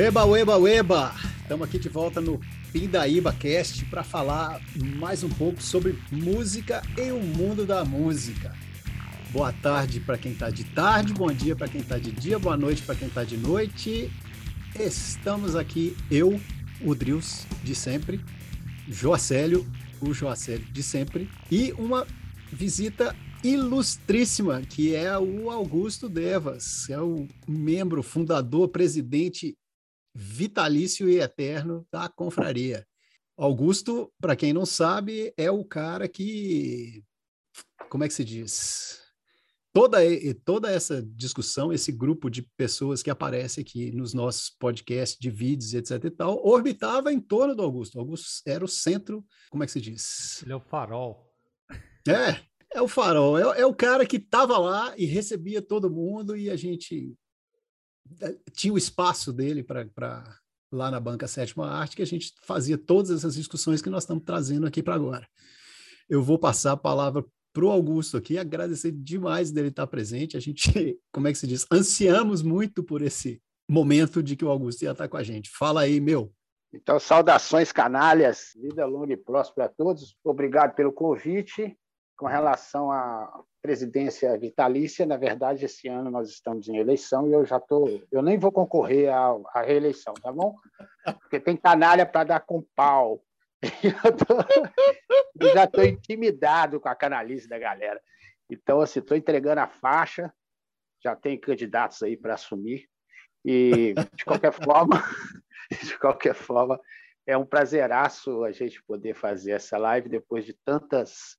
Eba, eba, eba! Estamos aqui de volta no Pindaíba Cast para falar mais um pouco sobre música e o mundo da música. Boa tarde para quem está de tarde, bom dia para quem está de dia, boa noite para quem está de noite. Estamos aqui, eu, o Drius de sempre, Joacélio, o Joacélio de sempre, e uma visita ilustríssima, que é o Augusto Devas, é o membro, fundador, presidente vitalício e eterno da confraria. Augusto, para quem não sabe, é o cara que. Como é que se diz? Toda, toda essa discussão, esse grupo de pessoas que aparece aqui nos nossos podcasts de vídeos, etc e tal, orbitava em torno do Augusto. Augusto era o centro, como é que se diz? Ele é o farol. É, é o farol. É, é o cara que estava lá e recebia todo mundo e a gente tinha o espaço dele para lá na banca Sétima Arte que a gente fazia todas essas discussões que nós estamos trazendo aqui para agora. Eu vou passar a palavra para o Augusto aqui, agradecer demais dele estar presente. A gente, como é que se diz, ansiamos muito por esse momento de que o Augusto ia estar com a gente. Fala aí, meu. Então, saudações canalhas, vida longa e próspera a todos. Obrigado pelo convite. Com relação a presidência vitalícia. Na verdade, esse ano nós estamos em eleição e eu já estou. Eu nem vou concorrer à, à reeleição, tá bom? Porque tem canalha para dar com pau. Eu, tô, eu já estou intimidado com a canalice da galera. Então, assim, estou entregando a faixa, já tem candidatos aí para assumir. E, de qualquer forma, de qualquer forma, é um prazeraço a gente poder fazer essa live depois de tantas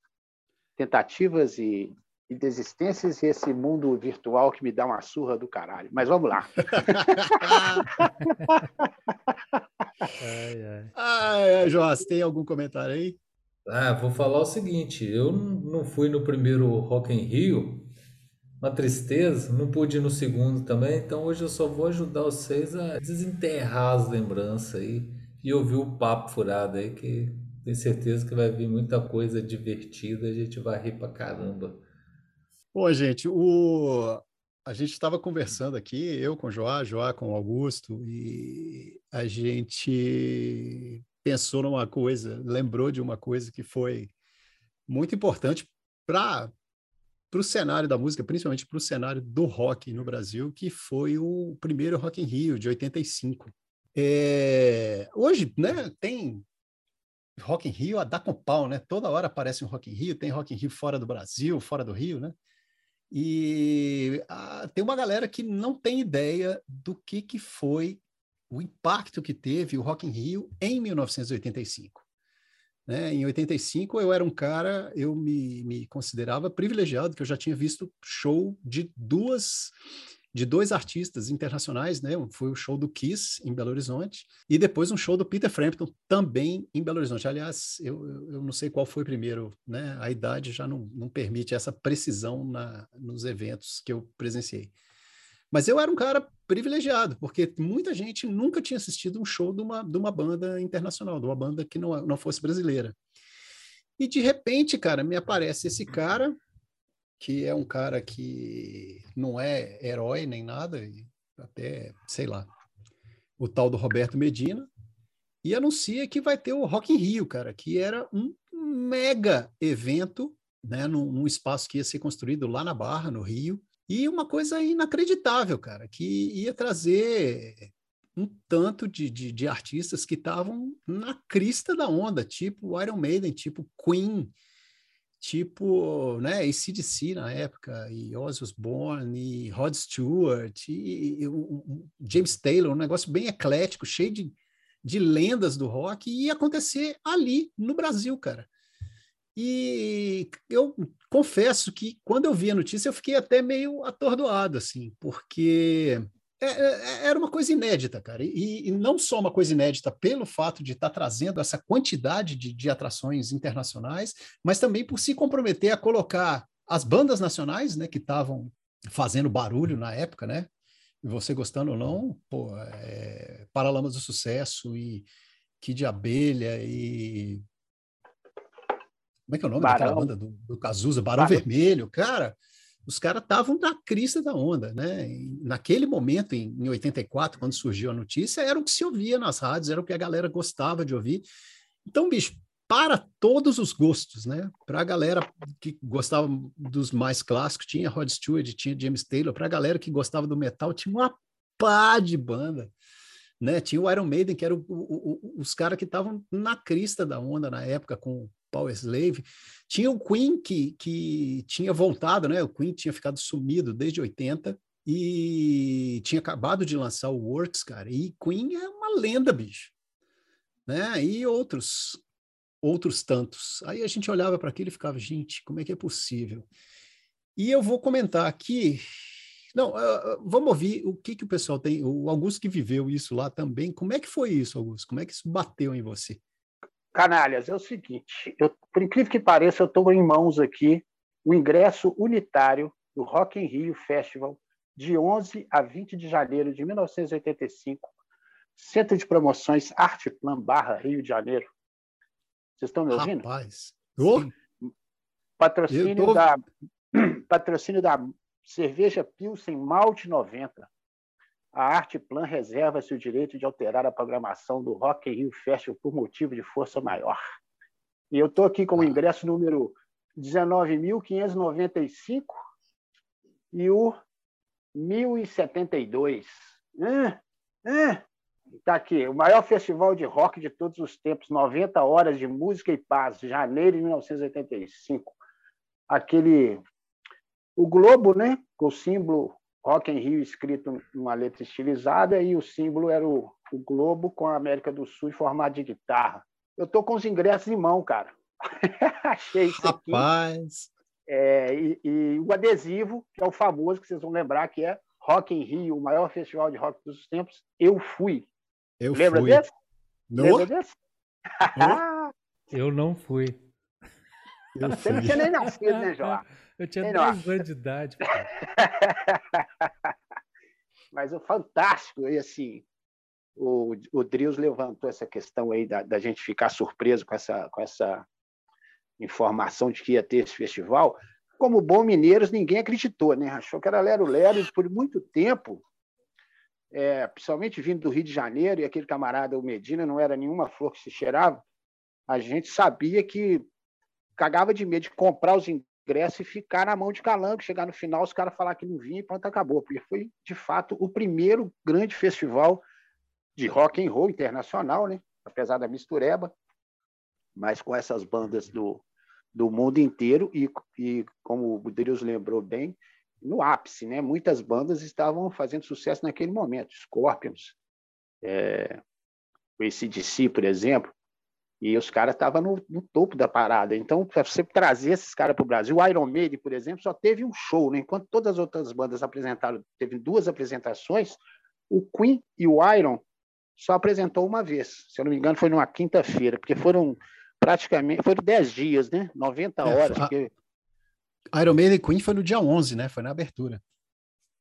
tentativas e e desistências e esse mundo virtual que me dá uma surra do caralho. Mas vamos lá. ai, ai. ai, Joás, tem algum comentário aí? Ah, vou falar o seguinte, eu não fui no primeiro Rock in Rio, uma tristeza, não pude ir no segundo também, então hoje eu só vou ajudar vocês a desenterrar as lembranças aí e ouvir o papo furado aí, que tenho certeza que vai vir muita coisa divertida, a gente vai rir pra caramba. Bom, gente, o... a gente estava conversando aqui, eu com o Joá, Joá com o Augusto, e a gente pensou numa coisa, lembrou de uma coisa que foi muito importante para para o cenário da música, principalmente para o cenário do rock no Brasil, que foi o primeiro Rock in Rio, de 85. É, hoje, né, tem Rock in Rio a dar com pau, né? Toda hora aparece um Rock in Rio, tem Rock in Rio fora do Brasil, fora do Rio, né? E ah, tem uma galera que não tem ideia do que, que foi o impacto que teve o Rock in Rio em 1985. Né? Em 85 eu era um cara, eu me, me considerava privilegiado, que eu já tinha visto show de duas de dois artistas internacionais, né? Foi o show do Kiss em Belo Horizonte e depois um show do Peter Frampton também em Belo Horizonte. Aliás, eu, eu não sei qual foi primeiro, né? A idade já não, não permite essa precisão na, nos eventos que eu presenciei. Mas eu era um cara privilegiado, porque muita gente nunca tinha assistido um show de uma, de uma banda internacional, de uma banda que não, não fosse brasileira. E de repente, cara, me aparece esse cara que é um cara que não é herói nem nada, até, sei lá, o tal do Roberto Medina, e anuncia que vai ter o Rock in Rio, cara, que era um mega evento, né, num, num espaço que ia ser construído lá na Barra, no Rio, e uma coisa inacreditável, cara, que ia trazer um tanto de, de, de artistas que estavam na crista da onda, tipo Iron Maiden, tipo Queen, tipo, né, ACDC na época, e Ozzy Osbourne, e Rod Stewart, e, e, e James Taylor, um negócio bem eclético, cheio de, de lendas do rock, e ia acontecer ali, no Brasil, cara. E eu confesso que quando eu vi a notícia eu fiquei até meio atordoado, assim, porque é, é, era uma coisa inédita, cara. E, e, não só uma coisa inédita pelo fato de estar tá trazendo essa quantidade de, de, atrações internacionais, mas também por se comprometer a colocar as bandas nacionais, né, que estavam fazendo barulho na época, né? Você gostando ou não, pô, é, Paralamas do Sucesso e Kid de Abelha e como é que é o nome Barão. daquela banda do, do Cazuza? Barão, Barão Vermelho, cara os caras estavam na crista da onda, né? E naquele momento, em, em 84, quando surgiu a notícia, era o que se ouvia nas rádios, era o que a galera gostava de ouvir. Então, bicho, para todos os gostos, né? Para a galera que gostava dos mais clássicos, tinha Rod Stewart, tinha James Taylor. Para a galera que gostava do metal, tinha uma pá de banda. Né? Tinha o Iron Maiden, que eram os caras que estavam na crista da onda na época com Power Slave. Tinha o Queen, que, que tinha voltado, né? O Queen tinha ficado sumido desde 80 e tinha acabado de lançar o Works, cara. E Queen é uma lenda, bicho. Né? E outros, outros tantos. Aí a gente olhava para aquilo e ficava, gente, como é que é possível? E eu vou comentar aqui. Não, uh, vamos ouvir o que, que o pessoal tem. O Augusto que viveu isso lá também. Como é que foi isso, Augusto? Como é que isso bateu em você? Canalhas, é o seguinte, eu, por incrível que pareça, eu estou em mãos aqui o ingresso unitário do Rock in Rio Festival de 11 a 20 de janeiro de 1985, Centro de Promoções Arteplan Barra, Rio de Janeiro. Vocês estão me ouvindo? Rapaz. Patrocínio, tô... da, patrocínio da cerveja Pilsen Malte 90 a Arte Plan reserva-se o direito de alterar a programação do Rock in Rio Festival por motivo de força maior. E eu estou aqui com o ingresso número 19.595 e o 1072. Está aqui, o maior festival de rock de todos os tempos, 90 horas de música e paz, janeiro de 1985. Aquele. O Globo, né? Com o símbolo Rock in Rio escrito numa letra estilizada e o símbolo era o, o globo com a América do Sul em formato de guitarra. Eu tô com os ingressos em mão, cara. Achei isso aqui. Rapaz! É, e, e, o adesivo, que é o famoso, que vocês vão lembrar, que é Rock in Rio, o maior festival de rock dos tempos. Eu fui. Eu Lembra fui. desse? No? Lembra desse? Eu não fui. Eu Você não tinha nem nascido, né, João? Eu tinha Ei, 10 anos de idade. Mas o fantástico, e assim, o, o Drius levantou essa questão aí da, da gente ficar surpreso com essa, com essa informação de que ia ter esse festival. Como bom mineiros, ninguém acreditou, né? Achou que era lero-lero e por muito tempo, é, principalmente vindo do Rio de Janeiro, e aquele camarada, o Medina, não era nenhuma flor que se cheirava, a gente sabia que cagava de medo de comprar os ingressos e ficar na mão de calango, chegar no final, os caras falar que não vinha e pronto, acabou. Porque foi, de fato, o primeiro grande festival de rock and roll internacional, né? apesar da mistureba, mas com essas bandas do, do mundo inteiro e, e como o Deus lembrou bem, no ápice, né? Muitas bandas estavam fazendo sucesso naquele momento. Scorpions, é, o ACDC, por exemplo, e os caras estavam no, no, topo da parada. Então, para você trazer esses caras para o Brasil, o Iron Maiden, por exemplo, só teve um show, né? enquanto todas as outras bandas apresentaram, teve duas apresentações, o Queen e o Iron só apresentou uma vez. Se eu não me engano, foi numa quinta-feira, porque foram praticamente, foram 10 dias, né? 90 horas. É, porque- Iron Maiden e Queen foi no dia 11, né? Foi na abertura.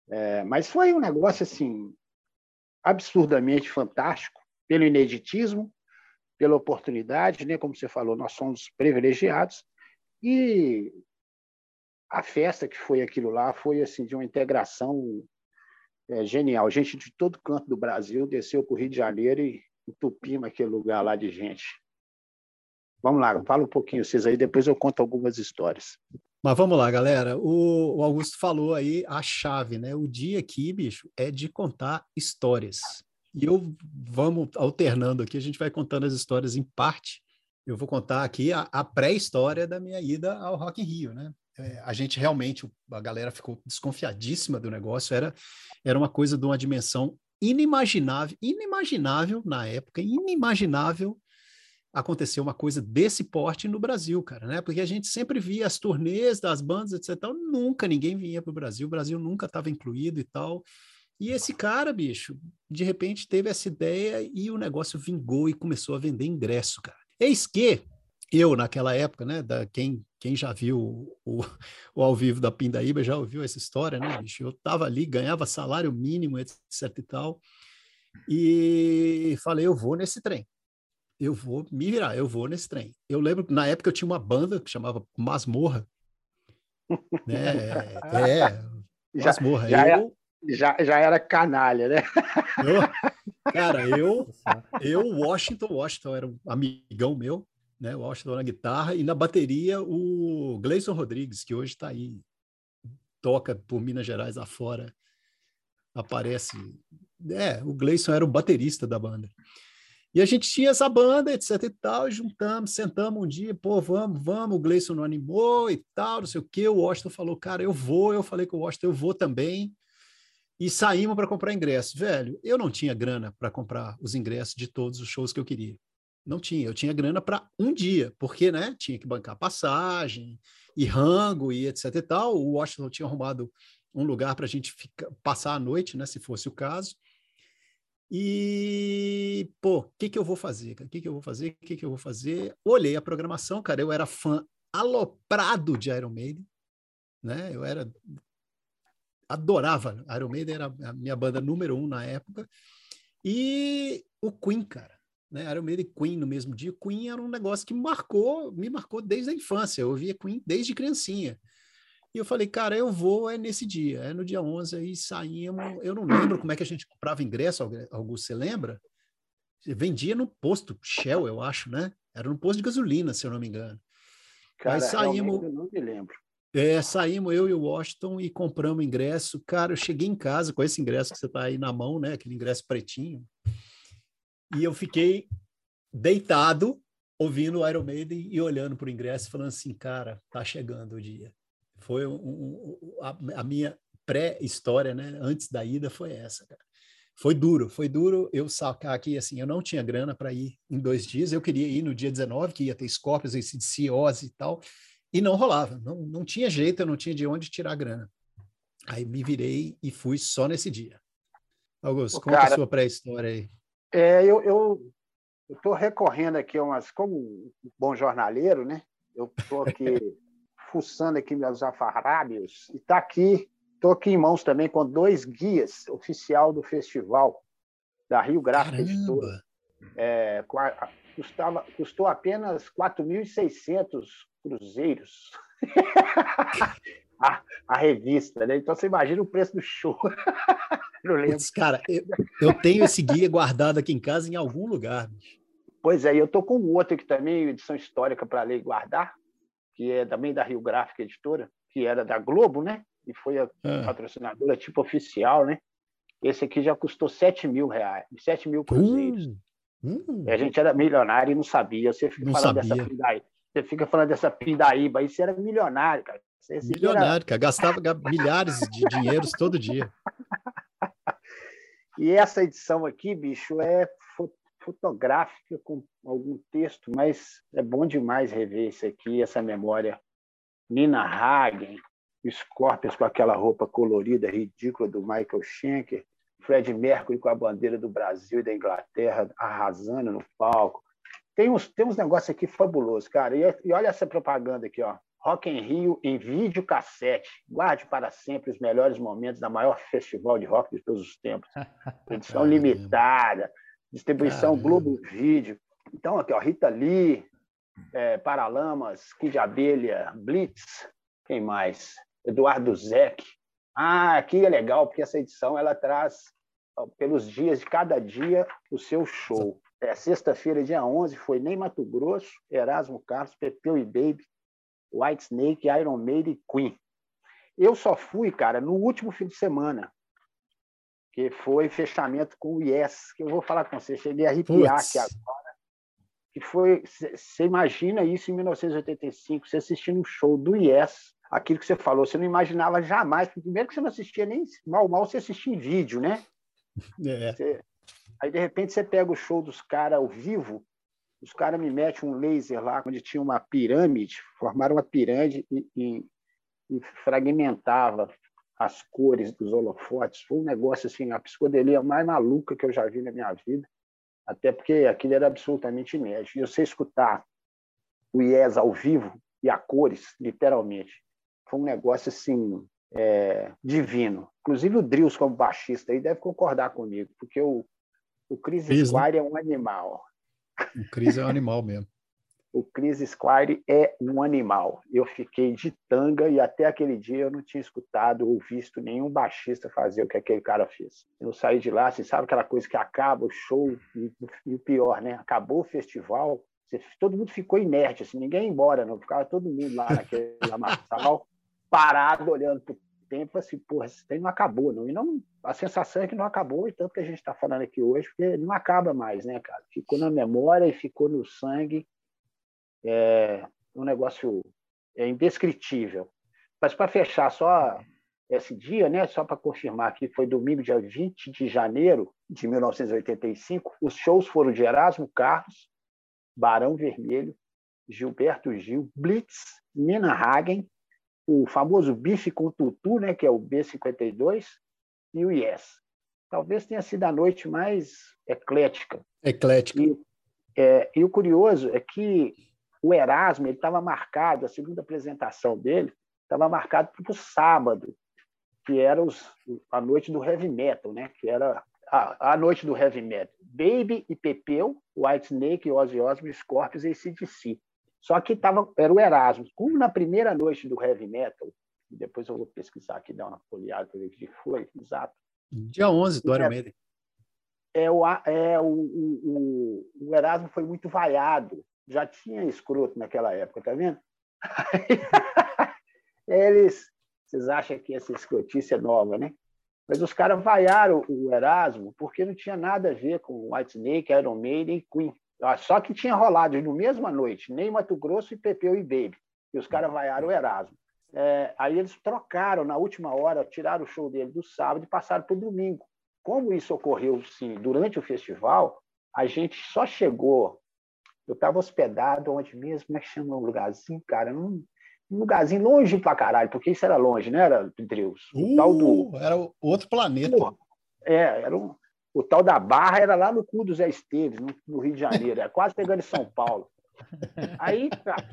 É, mas foi um negócio assim absurdamente fantástico pelo ineditismo, pela oportunidade, né? Como você falou, nós somos privilegiados e a festa que foi aquilo lá foi assim de uma integração é, genial. Gente de todo canto do Brasil desceu para o Rio de Janeiro e entupimos aquele lugar lá de gente. Vamos lá, fala um pouquinho vocês aí, depois eu conto algumas histórias. Mas vamos lá, galera. O, o Augusto falou aí a chave, né? O dia aqui, bicho, é de contar histórias. E eu vamos alternando aqui, a gente vai contando as histórias em parte. Eu vou contar aqui a, a pré-história da minha ida ao Rock in Rio, né? É, a gente realmente, a galera ficou desconfiadíssima do negócio, era, era uma coisa de uma dimensão inimaginável, inimaginável na época, inimaginável acontecer uma coisa desse porte no Brasil, cara, né? Porque a gente sempre via as turnês das bandas, etc. Nunca ninguém vinha para o Brasil, o Brasil nunca estava incluído e tal. E esse cara, bicho, de repente teve essa ideia e o negócio vingou e começou a vender ingresso, cara. Eis que eu, naquela época, né, da, quem, quem já viu o, o, ao vivo da Pindaíba já ouviu essa história, né, bicho? Eu tava ali, ganhava salário mínimo, etc e tal, e falei, eu vou nesse trem eu vou me virar, eu vou nesse trem. Eu lembro que na época eu tinha uma banda que chamava Masmorra, né? É, já, morra. Já, eu, é, já, já era canalha, né? Eu, cara, eu, eu, Washington, Washington era um amigão meu, né? Washington na guitarra e na bateria o Gleison Rodrigues, que hoje está aí, toca por Minas Gerais afora, aparece. É, o Gleison era o baterista da banda. E a gente tinha essa banda, etc e tal, juntamos, sentamos um dia, pô, vamos, vamos, o Gleison não animou e tal, não sei o quê, o Washington falou, cara, eu vou, eu falei com o Washington, eu vou também, e saímos para comprar ingressos. Velho, eu não tinha grana para comprar os ingressos de todos os shows que eu queria. Não tinha, eu tinha grana para um dia, porque, né, tinha que bancar passagem, e rango, e etc e tal, o Washington tinha arrumado um lugar para a gente ficar, passar a noite, né, se fosse o caso, e, pô, o que, que eu vou fazer? O que, que eu vou fazer? O que, que eu vou fazer? Olhei a programação, cara, eu era fã aloprado de Iron Maiden, né? Eu era adorava. Iron Maiden era a minha banda número um na época. E o Queen, cara. Né? Iron Maiden e Queen no mesmo dia. Queen era um negócio que marcou, me marcou desde a infância. Eu ouvia Queen desde criancinha. E eu falei, cara, eu vou é nesse dia, é no dia 11, aí saímos. Eu não lembro como é que a gente comprava ingresso, Augusto, você lembra? Vendia no posto Shell, eu acho, né? Era no posto de gasolina, se eu não me engano. Cara, aí saímos. Eu não me lembro. É, saímos eu e o Washington e compramos ingresso. Cara, eu cheguei em casa com esse ingresso que você tá aí na mão, né? Aquele ingresso pretinho. E eu fiquei deitado, ouvindo o Iron Maiden e olhando para o ingresso, falando assim, cara, tá chegando o dia. Foi um, um, a, a, minha pré-história, né? Antes da ida foi essa, cara. Foi duro, foi duro eu sacar aqui, assim, eu não tinha grana para ir em dois dias, eu queria ir no dia 19, que ia ter Scorpions, esse Ozzy e tal, e não rolava, não, não tinha jeito, eu não tinha de onde tirar grana. Aí me virei e fui só nesse dia. Augusto, Ô, conta cara, a sua pré-história aí. É, eu, eu, eu recorrendo aqui a umas, como um bom jornaleiro, né? Eu estou aqui fuçando aqui meus afarrábios e está aqui, estou aqui em mãos também com dois guias oficial do festival da Rio Gráfica Editora. É, custava, custou apenas 4.600 cruzeiros. a, a, revista, né? Então você imagina o preço do show. Não lembro. Puts, cara, eu, eu, tenho esse guia guardado aqui em casa em algum lugar. Pois é, eu tô com outro aqui também, edição histórica para ler e guardar, que é também da Rio Gráfica Editora, que era da Globo, né? E foi a ah. patrocinadora tipo oficial, né? Esse aqui já custou 7 mil reais, 7 mil cruzeiros. Uh. E a gente era milionário e não sabia. Você fica não falando sabia. dessa. Você fica falando dessa pindaíba aí, você era milionário, cara. Você milionário, era... cara. Gastava milhares de dinheiros todo dia. E essa edição aqui, bicho, é fotográfica com algum texto, mas é bom demais rever isso aqui, essa memória. Nina Hagen, Scorpions com aquela roupa colorida ridícula do Michael Schenker, Fred Mercury com a bandeira do Brasil e da Inglaterra arrasando no palco. Tem uns, tem uns negócios aqui fabulosos, cara. E, e olha essa propaganda aqui, ó. Rock in Rio em vídeo cassete. Guarde para sempre os melhores momentos da maior festival de rock de todos os tempos. Edição limitada distribuição Caramba. Globo Vídeo. Então, aqui, ó, Rita Lee, é, Paralamas, Kid Abelha, Blitz, quem mais? Eduardo Zeck. Ah, aqui é legal, porque essa edição ela traz, ó, pelos dias de cada dia, o seu show. É, Sexta-feira, dia 11, foi Ney Mato Grosso, Erasmo Carlos, Pepeu e Baby, White Snake, Iron Maiden e Queen. Eu só fui, cara, no último fim de semana que foi fechamento com o Yes, que eu vou falar com você, cheguei a arrepiar Puts. aqui agora. Que foi, você imagina isso em 1985, você assistindo um show do Yes, aquilo que você falou, você não imaginava jamais, primeiro que você não assistia nem mal mal, você assistia em vídeo, né? É. Você, aí de repente você pega o show dos caras ao vivo, os caras me metem um laser lá, onde tinha uma pirâmide, formaram uma pirâmide e, e, e fragmentava as cores dos holofotes. Foi um negócio assim, a psicodelia mais maluca que eu já vi na minha vida, até porque aquilo era absolutamente inédito. E você escutar o IES ao vivo e a cores, literalmente, foi um negócio assim é, divino. Inclusive o Drills, como baixista, aí deve concordar comigo, porque o, o Chris, Chris né? Squire é um animal. O Chris é um animal mesmo. o Chris Squire é um animal. Eu fiquei de tanga e até aquele dia eu não tinha escutado ou visto nenhum baixista fazer o que aquele cara fez. Eu saí de lá, você sabe aquela coisa que acaba o show e, e o pior, né? Acabou o festival, você, todo mundo ficou inerte, assim, ninguém ia embora, não. Ficava todo mundo lá naquele lamaçal, parado, olhando para o tempo, assim, porra, esse trem não acabou, não. E não, a sensação é que não acabou, e tanto que a gente está falando aqui hoje, porque não acaba mais, né, cara? Ficou na memória e ficou no sangue é um negócio é indescritível. Mas para fechar só esse dia, né, só para confirmar que foi domingo, dia 20 de janeiro de 1985, os shows foram de Erasmo Carlos, Barão Vermelho, Gilberto Gil, Blitz, Nina Hagen, o famoso Bife com Tutu, né, que é o B52, e o Yes. Talvez tenha sido a noite mais eclética. Eclética. E, é, e o curioso é que o Erasmo estava marcado, a segunda apresentação dele estava marcado para o sábado, que era os, a noite do heavy metal, né? que era a, a noite do heavy metal. Baby e Pepeu, White Snake, Ozzy Osbourne, Scorpions e ACDC. Só que tava, era o Erasmo. Como na primeira noite do heavy metal, depois eu vou pesquisar aqui, dar uma folheada para ver que foi, exato. Dia 11 do Iron Maiden. É, o, é o, o, o Erasmo foi muito vaiado já tinha escroto naquela época, tá vendo? Eles, vocês acham que essa escrotice é nova, né? Mas os caras vaiaram o Erasmo porque não tinha nada a ver com White Snake, Iron Maiden e Queen. Só que tinha rolado no mesma noite, nem Mato Grosso e Pepeu e Baby. E os caras vaiaram o Erasmo. É, aí eles trocaram na última hora, tiraram o show dele do sábado e passaram para o domingo. Como isso ocorreu sim, durante o festival, a gente só chegou eu estava hospedado onde mesmo? Como é que chama um lugarzinho, cara? Num, um lugarzinho longe pra caralho, porque isso era longe, né? Era Deus. Uh, tal do... Era outro planeta. Porra, é, era um... o tal da Barra era lá no cu do Zé Esteves, no, no Rio de Janeiro, era quase pegando em São Paulo. Aí, cara,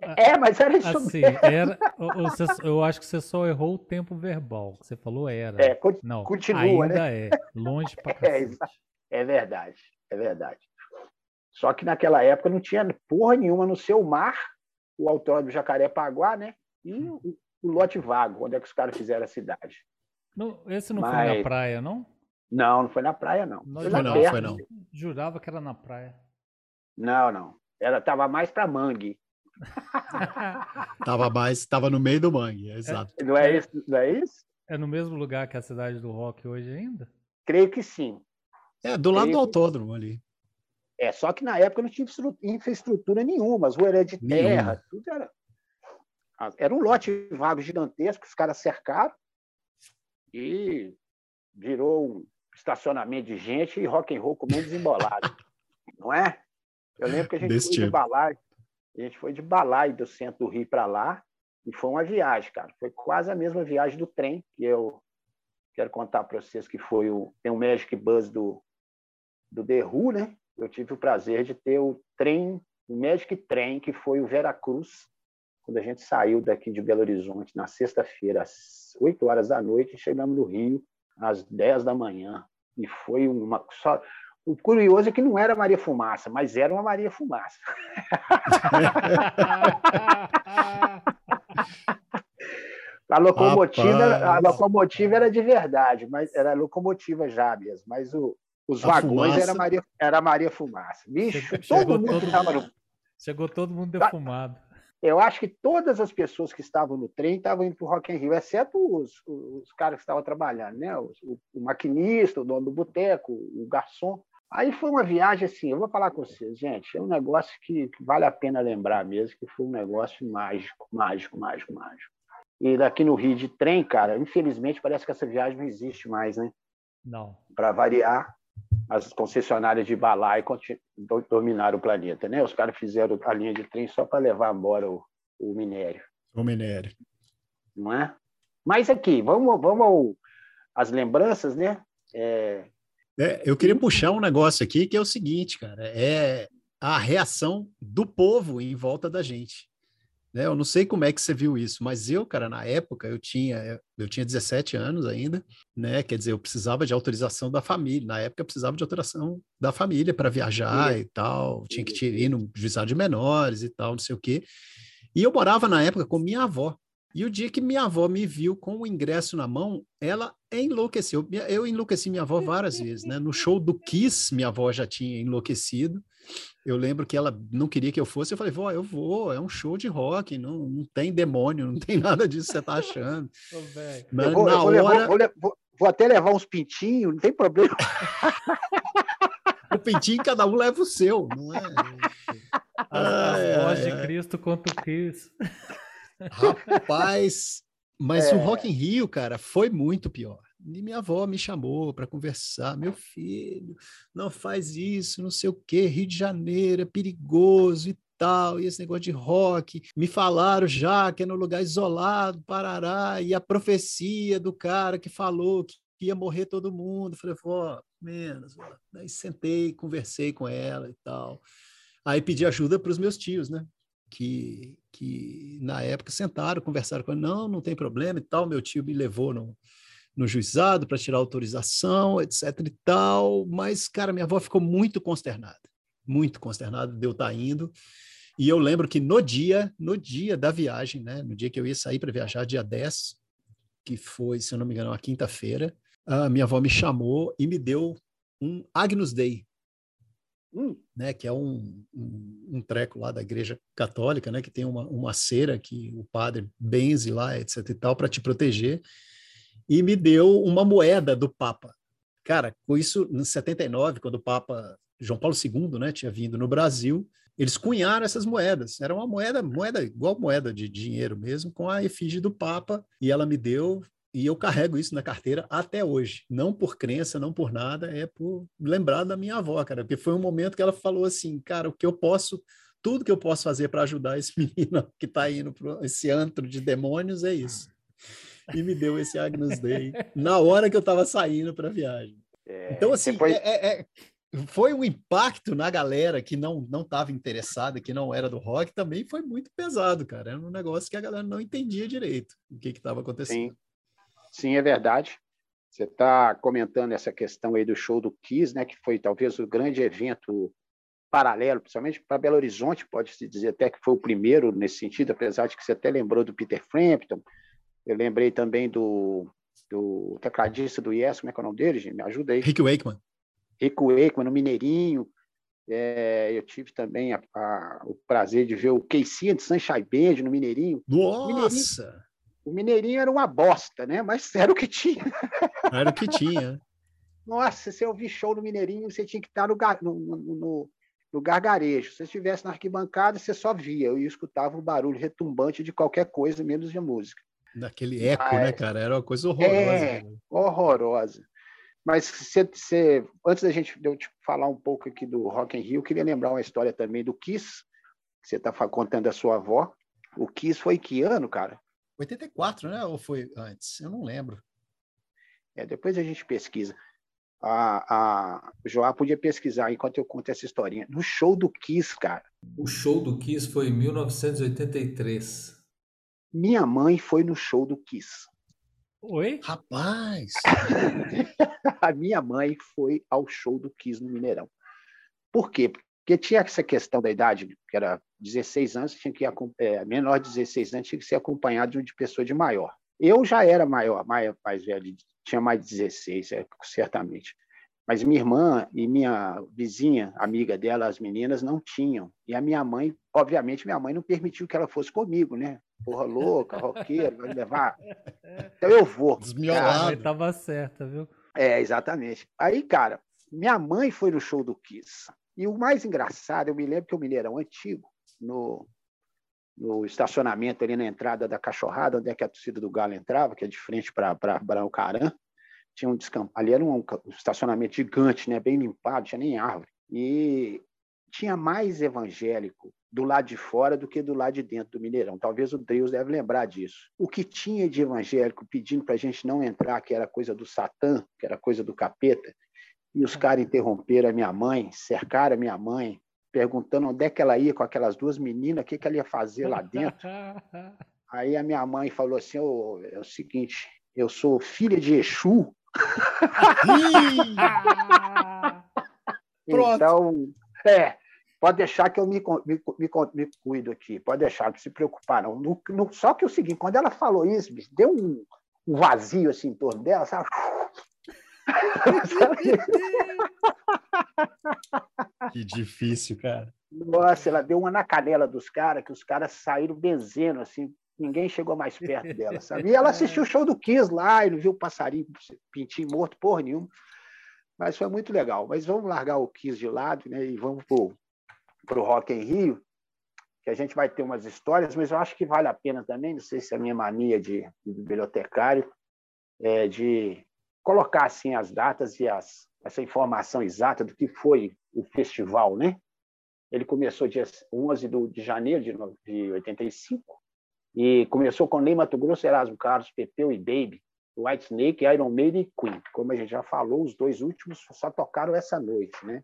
é, mas era isso assim, mesmo. Era, você, eu acho que você só errou o tempo verbal. Você falou era. É, Não, continua, ainda né? é. Longe pra é, é verdade, é verdade. Só que naquela época não tinha porra nenhuma no seu mar, o autódromo Jacarepaguá, né? E o, o, lote vago, onde é que os caras fizeram a cidade. Não, esse não Mas... foi na praia, não? Não, não foi na praia, não. Não, foi, não, foi não. Jurava que era na praia. Não, não. Era, tava mais para mangue. tava mais, tava no meio do mangue, é, exato. É, não, é isso, não é isso? É no mesmo lugar que a cidade do rock hoje ainda? Creio que sim. É, do lado Creio do autódromo ali. É, só que na época não tinha infraestrutura nenhuma, as ruas eram de terra, nenhuma. tudo era. Era um lote vago gigantesco, os caras cercaram e virou um estacionamento de gente e rock and roll comendo desembolado. não é? Eu lembro que a gente Desse foi tipo. de balaio, a gente foi de balaio do centro do Rio para lá e foi uma viagem, cara. Foi quase a mesma viagem do trem que eu quero contar para vocês que foi o tem o Magic Bus do do Who, né? eu tive o prazer de ter o trem, o Magic Trem, que foi o Veracruz, quando a gente saiu daqui de Belo Horizonte na sexta-feira, às 8 horas da noite, chegamos no Rio às 10 da manhã. E foi uma. Só... O curioso é que não era Maria Fumaça, mas era uma Maria Fumaça. a locomotiva, a locomotiva era de verdade, mas era locomotiva já mesmo. Mas o, os a vagões fumaça... era Maria, era Maria Fumaça. Bicho, todo mundo estava no. Chegou todo mundo tá. defumado. Eu acho que todas as pessoas que estavam no trem estavam indo para o Rock in Rio, exceto os, os caras que estavam trabalhando, né? O, o maquinista, o dono do boteco, o garçom. Aí foi uma viagem assim, eu vou falar com vocês, gente, é um negócio que, que vale a pena lembrar mesmo, que foi um negócio mágico, mágico, mágico, mágico. E daqui no Rio de trem, cara, infelizmente parece que essa viagem não existe mais, né? Não. Para variar, as concessionárias de balai dominaram o planeta, né? Os caras fizeram a linha de trem só para levar embora o, o, minério. O minério. Não é? Mas aqui, vamos, vamos às lembranças, né? É... É, eu queria puxar um negócio aqui que é o seguinte, cara, é a reação do povo em volta da gente. Né? Eu não sei como é que você viu isso, mas eu, cara, na época eu tinha eu tinha 17 anos ainda, né? Quer dizer, eu precisava de autorização da família. Na época eu precisava de autorização da família para viajar e tal. Tinha que ir no juizado de menores e tal, não sei o quê. E eu morava na época com minha avó. E o dia que minha avó me viu com o ingresso na mão, ela enlouqueceu. Eu enlouqueci minha avó várias vezes, né? No show do Kiss, minha avó já tinha enlouquecido. Eu lembro que ela não queria que eu fosse. Eu falei, vó, eu vou, é um show de rock, não, não tem demônio, não tem nada disso que você está achando. Mas, vou, na hora... Levar, vou, vou, vou, até levar uns pintinhos, não tem problema. o pintinho, cada um leva o seu, não é? As, as voz de Cristo contra o Kiss. Rapaz, mas é... o Rock in Rio, cara, foi muito pior. E minha avó me chamou para conversar. Meu filho, não faz isso, não sei o quê. Rio de Janeiro é perigoso e tal. E esse negócio de rock. Me falaram já que é no lugar isolado, Parará. E a profecia do cara que falou que ia morrer todo mundo. Falei, vó, menos. Vó. Aí sentei, conversei com ela e tal. Aí pedi ajuda para os meus tios, né? Que, que na época sentaram, conversaram com ele. Não, não tem problema e tal. Meu tio me levou no no juizado para tirar autorização, etc e tal. Mas, cara, minha avó ficou muito consternada, muito consternada de eu estar tá indo. E eu lembro que no dia, no dia da viagem, né, no dia que eu ia sair para viajar, dia 10, que foi, se eu não me engano, uma quinta-feira, a minha avó me chamou e me deu um Agnus Dei, hum. né, que é um, um, um, treco lá da igreja católica, né, que tem uma, uma cera que o padre benze lá, etc e tal, para te proteger e me deu uma moeda do Papa. Cara, com isso, em 79, quando o Papa João Paulo II né, tinha vindo no Brasil, eles cunharam essas moedas. Era uma moeda, moeda igual moeda de dinheiro mesmo, com a efígie do Papa, e ela me deu, e eu carrego isso na carteira até hoje. Não por crença, não por nada, é por lembrar da minha avó, cara, porque foi um momento que ela falou assim, cara, o que eu posso, tudo que eu posso fazer para ajudar esse menino que está indo para esse antro de demônios é isso e me deu esse Agnus Dei na hora que eu estava saindo para a viagem. É, então, assim, depois... é, é, é, foi um impacto na galera que não não estava interessada, que não era do rock, também foi muito pesado, cara. Era um negócio que a galera não entendia direito o que estava acontecendo. Sim. Sim, é verdade. Você está comentando essa questão aí do show do Kiss, né, que foi talvez o grande evento paralelo, principalmente para Belo Horizonte, pode-se dizer até que foi o primeiro nesse sentido, apesar de que você até lembrou do Peter Frampton, eu lembrei também do, do tecladista do Yes, como é que é o nome dele, gente? Me ajuda aí. Rick Wakeman. Rick Wakeman, no Mineirinho. É, eu tive também a, a, o prazer de ver o Casey de Sunshine Band no Mineirinho. Nossa! Mineirinho, o Mineirinho era uma bosta, né? Mas era o que tinha. Era o que tinha. Nossa, se eu ouvir show no Mineirinho, você tinha que estar no, no, no, no gargarejo. Se você estivesse na arquibancada, você só via. Eu escutava o barulho retumbante de qualquer coisa, menos de música. Daquele eco, né, cara? Era uma coisa horrorosa. É, né? horrorosa. Mas cê, cê, antes da gente eu te falar um pouco aqui do Rock in Rio, eu queria lembrar uma história também do Kiss, que você está contando da sua avó. O Kiss foi que ano, cara? 84, né? Ou foi antes? Eu não lembro. É, depois a gente pesquisa. A, a Joá podia pesquisar enquanto eu conto essa historinha. No show do Kiss, cara. O show do Kiss foi em 1983. Minha mãe foi no show do Kiss. Oi? Rapaz! a minha mãe foi ao show do Kiss no Mineirão. Por quê? Porque tinha essa questão da idade, que era 16 anos, tinha que é, menor de 16 anos tinha que ser acompanhado de pessoa de maior. Eu já era maior, mais, mais velho, tinha mais de 16, é, certamente. Mas minha irmã e minha vizinha, amiga dela, as meninas, não tinham. E a minha mãe, obviamente, minha mãe não permitiu que ela fosse comigo, né? Porra louca, roqueira, vai levar. Então eu vou. Desmiolado. Cara, tava certa, viu? É, exatamente. Aí, cara, minha mãe foi no show do Kiss. E o mais engraçado, eu me lembro que o Mineirão antigo, no, no estacionamento ali na entrada da Cachorrada, onde é que a torcida do Galo entrava, que é de frente para Brancaran, tinha um ali era um, um estacionamento gigante, né, bem limpado, tinha nem árvore. E tinha mais evangélico do lado de fora do que do lado de dentro do Mineirão. Talvez o Deus deve lembrar disso. O que tinha de evangélico pedindo para a gente não entrar, que era coisa do Satã, que era coisa do capeta, e os caras interromperam a minha mãe, cercaram a minha mãe, perguntando onde é que ela ia com aquelas duas meninas, o que, que ela ia fazer lá dentro. Aí a minha mãe falou assim: oh, é o seguinte, eu sou filha de Exu. Pronto. Então, é, pode deixar que eu me, me, me, me cuido aqui, pode deixar, não se preocupar, não. No, no, só que é o seguinte, quando ela falou isso, bicho, deu um, um vazio assim em torno dela, sabe? que difícil, cara. Nossa, ela deu uma na canela dos caras, que os caras saíram benzendo, assim, ninguém chegou mais perto dela, sabe? E ela assistiu o show do Kiss lá, e não viu o passarinho, pintinho morto, porra nenhuma. Mas foi muito legal. Mas vamos largar o Kiss de lado, né? E vamos para o Rock em Rio, que a gente vai ter umas histórias, mas eu acho que vale a pena também, não sei se é a minha mania de, de bibliotecário, é de colocar assim as datas e as, essa informação exata do que foi o festival, né? Ele começou dia 11 de janeiro de, de 85 e começou com Ney Mato Grosso, Erasmo Carlos, Pepeu e Baby, White Snake, Iron Maiden e Queen. Como a gente já falou, os dois últimos só tocaram essa noite, né?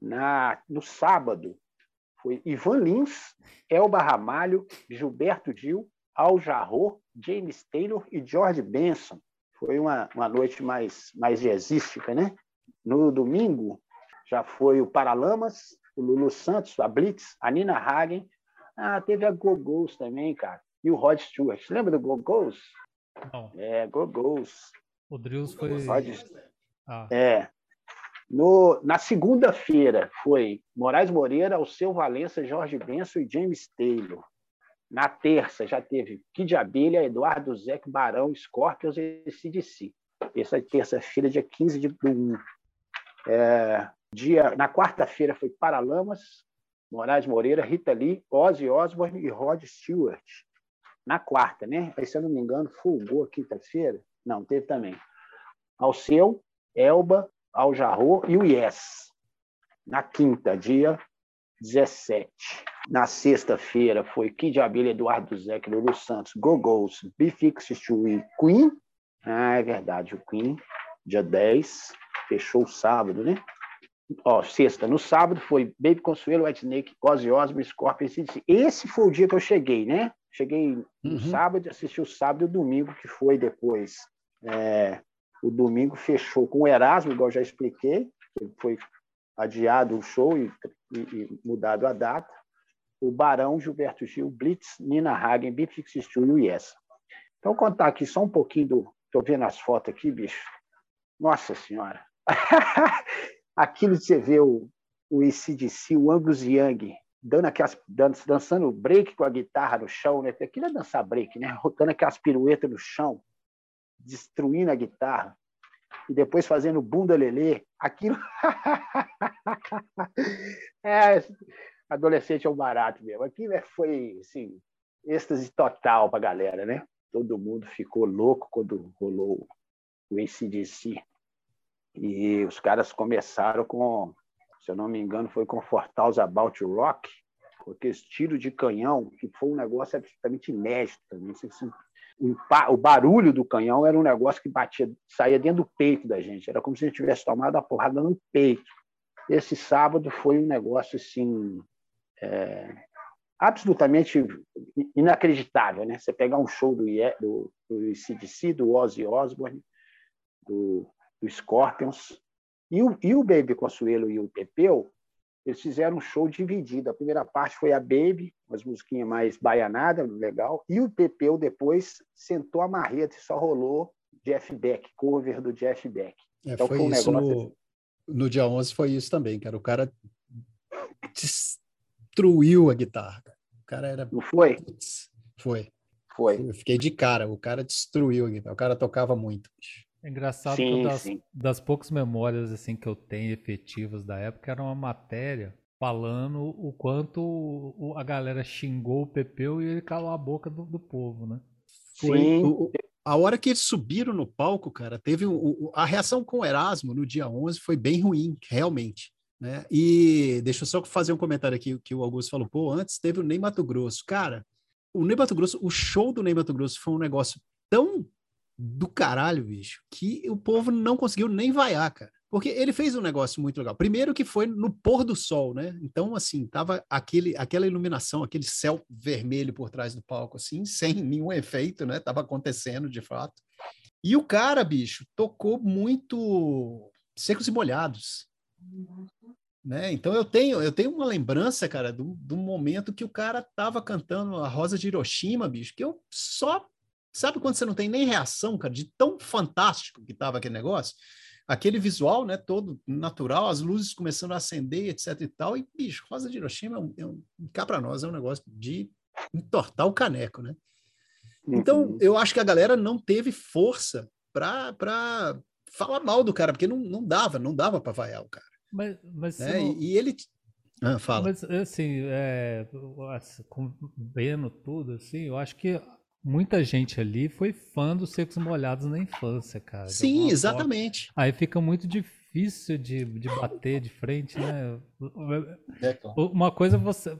Na, no sábado, foi Ivan Lins, Elba Ramalho, Gilberto Gil, Al Jarro, James Taylor e George Benson. Foi uma, uma noite mais, mais jazzística, né? No domingo, já foi o Paralamas, o Lulu Santos, a Blitz, a Nina Hagen. Ah, teve a Gogos também, cara. E o Rod Stewart. Lembra do Gogos? Não. É, Gogos. O Drills foi. Rod... Ah, É. No, na segunda-feira foi Moraes Moreira, Alceu Valença, Jorge Benson e James Taylor. Na terça já teve Kid Abelha, Eduardo Zeck, Barão, Scorpions e CDC. Essa terça-feira, dia 15 de 1. É, dia, na quarta-feira foi Paralamas, Moraes Moreira, Rita Lee, Ozzy Osbourne e Rod Stewart. Na quarta, né? Aí, se eu não me engano, folgou a quinta-feira? Não, teve também. Alceu, Elba, Al Jarro e o Yes. Na quinta, dia 17. Na sexta-feira foi Kid Abelha, Eduardo Zeca, Lulu Santos, Gogos, Bifix e Queen. Ah, é verdade, o Queen, dia 10. Fechou o sábado, né? Ó, sexta. No sábado foi Baby Consuelo, White Snake, Ozzy Osbourne, Scorpion e Esse foi o dia que eu cheguei, né? Cheguei no Uhum. sábado, assisti o sábado e o domingo, que foi depois. É, o domingo fechou com o Erasmo, igual eu já expliquei, que foi adiado o show e, e- e mudado a data. O Barão, Gilberto Gil, Blitz, Nina Hagen, Bifix Studio e Yes. Então, contar aqui só um pouquinho do. Estou vendo as fotos aqui, bicho. Nossa Senhora! Aquilo de você vê o, o ACDC, o Angus Young, dando aquelas, dan- dançando break com a guitarra no chão, né? Aquilo é dançar break, né? Dando aquelas piruetas no chão, destruindo a guitarra, e depois fazendo bunda lelê. Aquilo. é, adolescente é um barato mesmo. Aquilo é- foi, assim, êxtase total para a galera, né? Todo mundo ficou louco quando rolou o ACDC. E os caras começaram com, se eu não me engano, foi com Fortals About Rock, com aquele tiro de canhão, que foi um negócio absolutamente inédito também. Assim, assim, o pa- o barulho do canhão era um negócio que batia, saía dentro do peito da gente. Era como se a gente tivesse tomado a porrada no peito. Esse sábado foi um negócio assim é, absolutamente inacreditável, né? Você pegar um show do, do, do CDC, do Ozzy Osbourne, do, do Scorpions, e o, e o Baby Consuelo e o Pepeu, eles fizeram um show dividido. A primeira parte foi a Baby, umas musiquinhas mais baianadas, legal, e o Pepeu depois sentou a marreta e só rolou Jeff Beck, cover do Jeff Beck. É, Então foi foi um isso negócio no, no dia 11, foi isso também, cara. O cara destruiu a guitarra. cara. O cara era. Não foi? Putz, foi. Foi. Eu fiquei de cara. O cara destruiu a guitarra. O cara tocava muito. é engraçado Sim, que das, sim. das poucas memórias assim que eu tenho efetivas da época era uma matéria falando o quanto o- a galera xingou o Pepeu e ele calou a boca do, do povo, né? Foi Sim. o- o- a hora que eles subiram no palco, cara, teve o- o- a reação com o Erasmo no dia 11 foi bem ruim, realmente. Né? E deixa eu só fazer um comentário aqui que o Augusto falou. Pô, antes teve o Ney Mato Grosso. Cara, o Ney Mato Grosso, o show do Ney Mato Grosso foi um negócio tão do caralho, bicho, que o povo não conseguiu nem vaiar, cara. Porque ele fez um negócio muito legal. Primeiro que foi no pôr do sol, né? Então, assim, tava aquele, aquela iluminação, aquele céu vermelho por trás do palco, assim, sem nenhum efeito, né? Tava acontecendo de fato. E o cara, bicho, tocou muito secos e molhados. Né? Então eu tenho eu tenho uma lembrança, cara, do, do momento que o cara tava cantando a Rosa de Hiroshima, bicho, que eu só sabe quando você não tem nem reação, cara, de tão fantástico que tava aquele negócio? Aquele visual, né, todo natural, as luzes começando a acender, etc e tal. E bicho, Rosa de Hiroshima é um, é um cá para nós é um negócio de entortar o caneco, né? Então, uhum. eu acho que a galera não teve força para falar mal do cara, porque não, não dava, não dava para vaiar o cara. Mas, mas né? não... e, ele. Ah, fala. Mas, assim, é, vendo tudo, assim, eu acho que muita gente ali foi fã dos Secos Molhados na infância, cara. Sim, exatamente. Forma. Aí fica muito difícil de, de bater de frente, né? É, claro. Uma coisa é você,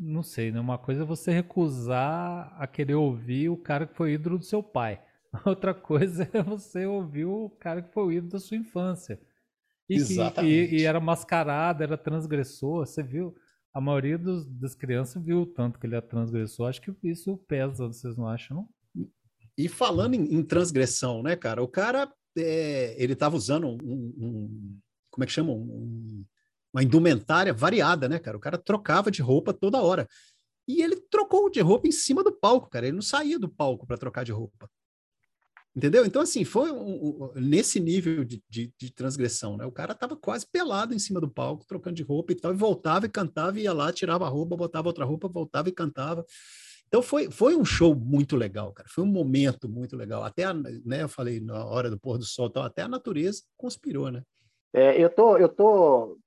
não sei, né? Uma coisa é você recusar a querer ouvir o cara que foi ídolo do seu pai. Outra coisa é você ouvir o cara que foi o ídolo da sua infância. E, Exatamente. E, e, era mascarado, era transgressor. Você viu? A maioria dos, das crianças viu o tanto que ele é transgressor. Acho que isso pesa, vocês não acham, não? E falando em, em transgressão, né, cara? O cara, é, ele estava usando um, um, Como é que chama? Um, uma indumentária variada, né, cara? O cara trocava de roupa toda hora. E ele trocou de roupa em cima do palco, cara. Ele não saía do palco para trocar de roupa. Entendeu? Então, assim, foi um, um, nesse nível de, de, de, transgressão, né? O cara tava quase pelado em cima do palco, trocando de roupa e tal, e voltava e cantava, ia lá, tirava a roupa, botava outra roupa, voltava e cantava. Então, foi, foi um show muito legal, cara. Foi um momento muito legal. Até, a, né, eu falei, na hora do pôr do sol, tal, até a natureza conspirou, né? É, eu tô, eu tô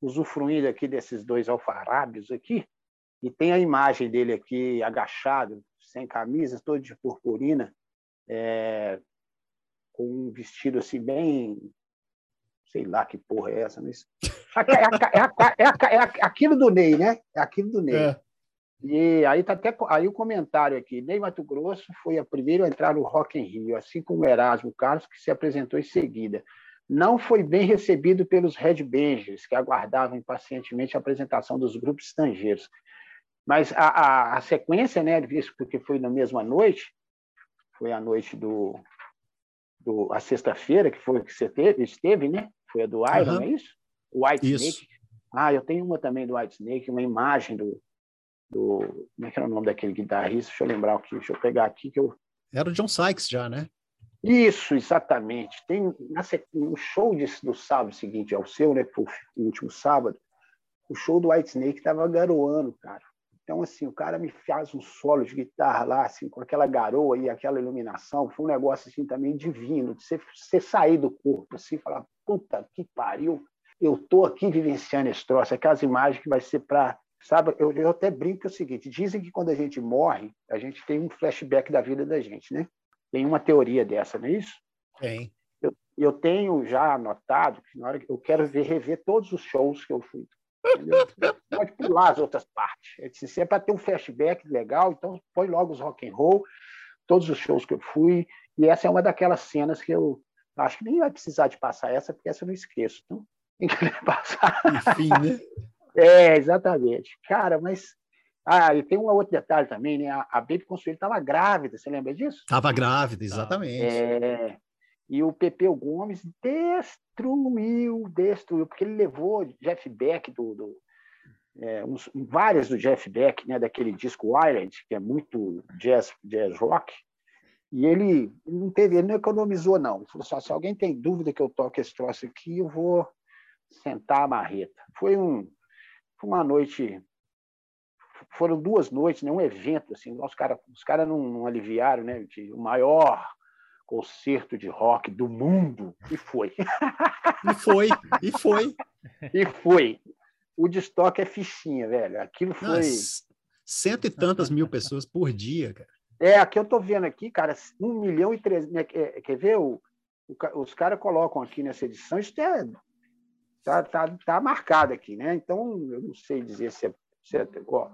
usufruindo aqui desses dois alfarábios aqui, e tem a imagem dele aqui agachado, sem camisa, todo de purpurina, é, com um vestido assim bem sei lá que porra é essa, mas é, é, é, é, aquilo do Ney, né? É aquilo do Ney. É. E aí tá até aí o comentário aqui. Ney Mato Grosso foi a primeira a entrar no Rock in Rio, assim como Erasmo Carlos, que se apresentou em seguida. Não foi bem recebido pelos Red Bangers, que aguardavam impacientemente a apresentação dos grupos estrangeiros. Mas a, a, a sequência, né, visto porque foi na mesma noite, foi a noite do, do a sexta-feira que foi que você teve, esteve, né? Foi a do Iron, uhum. é isso? White isso. Snake. Ah, eu tenho uma também do White Snake, uma imagem do, do como é que era o nome daquele guitarrista? Deixa eu lembrar aqui, deixa eu pegar aqui que eu era o John Sykes já, né? Isso, exatamente. Tem no show de, do sábado seguinte ao seu, né? Foi o último sábado. O show do White Snake estava garoando, cara. Então, assim, o cara me faz um solo de guitarra lá, assim, com aquela garoa e aquela iluminação, foi um negócio, assim, também divino, de você, você sair do corpo, assim, falar, puta que pariu, eu tô aqui vivenciando esse troço, aquelas imagens que vai ser para Sabe, eu, eu até brinco que é o seguinte, dizem que quando a gente morre, a gente tem um flashback da vida da gente, né? Tem uma teoria dessa, não é isso? Tem. Eu, eu tenho já anotado que na hora que eu quero ver, rever todos os shows que eu fui Pode pular as outras partes. Se é para ter um flashback legal, então põe logo os rock and roll, todos os shows que eu fui. E essa é uma daquelas cenas que eu acho que nem vai precisar de passar essa, porque essa eu não esqueço. Então, tem que passar. Enfim, né? É, exatamente. Cara, mas. Ah, e tem um outro detalhe também, né? A, a Baby Consuelo estava grávida, você lembra disso? Estava grávida, exatamente. É, e o Pepeu Gomes destruiu, destruiu, porque ele levou Jeff Beck do, do é, uns, várias do Jeff Beck, né, daquele disco Island, que é muito jazz, jazz rock, e ele não teve, ele não economizou não. Ele falou assim, se alguém tem dúvida que eu toque esse troço aqui, eu vou sentar a marreta. Foi um, foi uma noite foram duas noites, né, um evento assim, os caras os cara não, não aliviaram, né, o maior concerto de rock do mundo e foi. E foi, e foi. E foi. O de estoque é fichinha, velho. Aquilo foi. Nossa, cento e tantas mil pessoas por dia, cara. É, aqui eu tô vendo aqui, cara, um milhão e três. Né, quer ver? O, o os caras colocam aqui nessa edição, isso é, tá, tá, tá marcado aqui, né? Então, eu não sei dizer se é. Se é ó,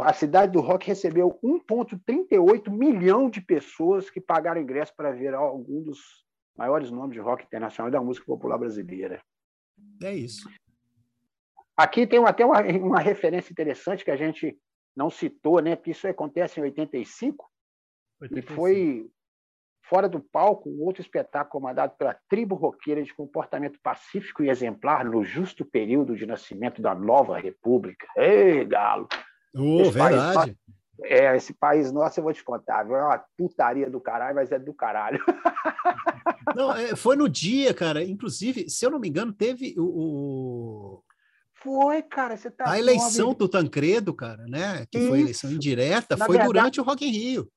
a cidade do rock recebeu 1,38 milhão de pessoas que pagaram ingresso para ver algum dos maiores nomes de rock internacional da música popular brasileira. É isso. Aqui tem até uma, uma referência interessante que a gente não citou, né? Porque isso acontece em 85, 85. e foi fora do palco um outro espetáculo comandado pela tribo roqueira de comportamento pacífico e exemplar no justo período de nascimento da nova república. Ei, galo! Oh, verdade. País, é, esse país nosso, eu vou te contar, viu? é uma putaria do caralho, mas é do caralho. Não, é, foi no dia, cara. Inclusive, se eu não me engano, teve o, foi, cara, você tá. A eleição do Tancredo, cara, né? Que isso. foi eleição indireta, Na foi verdade, durante o Rock in Rio.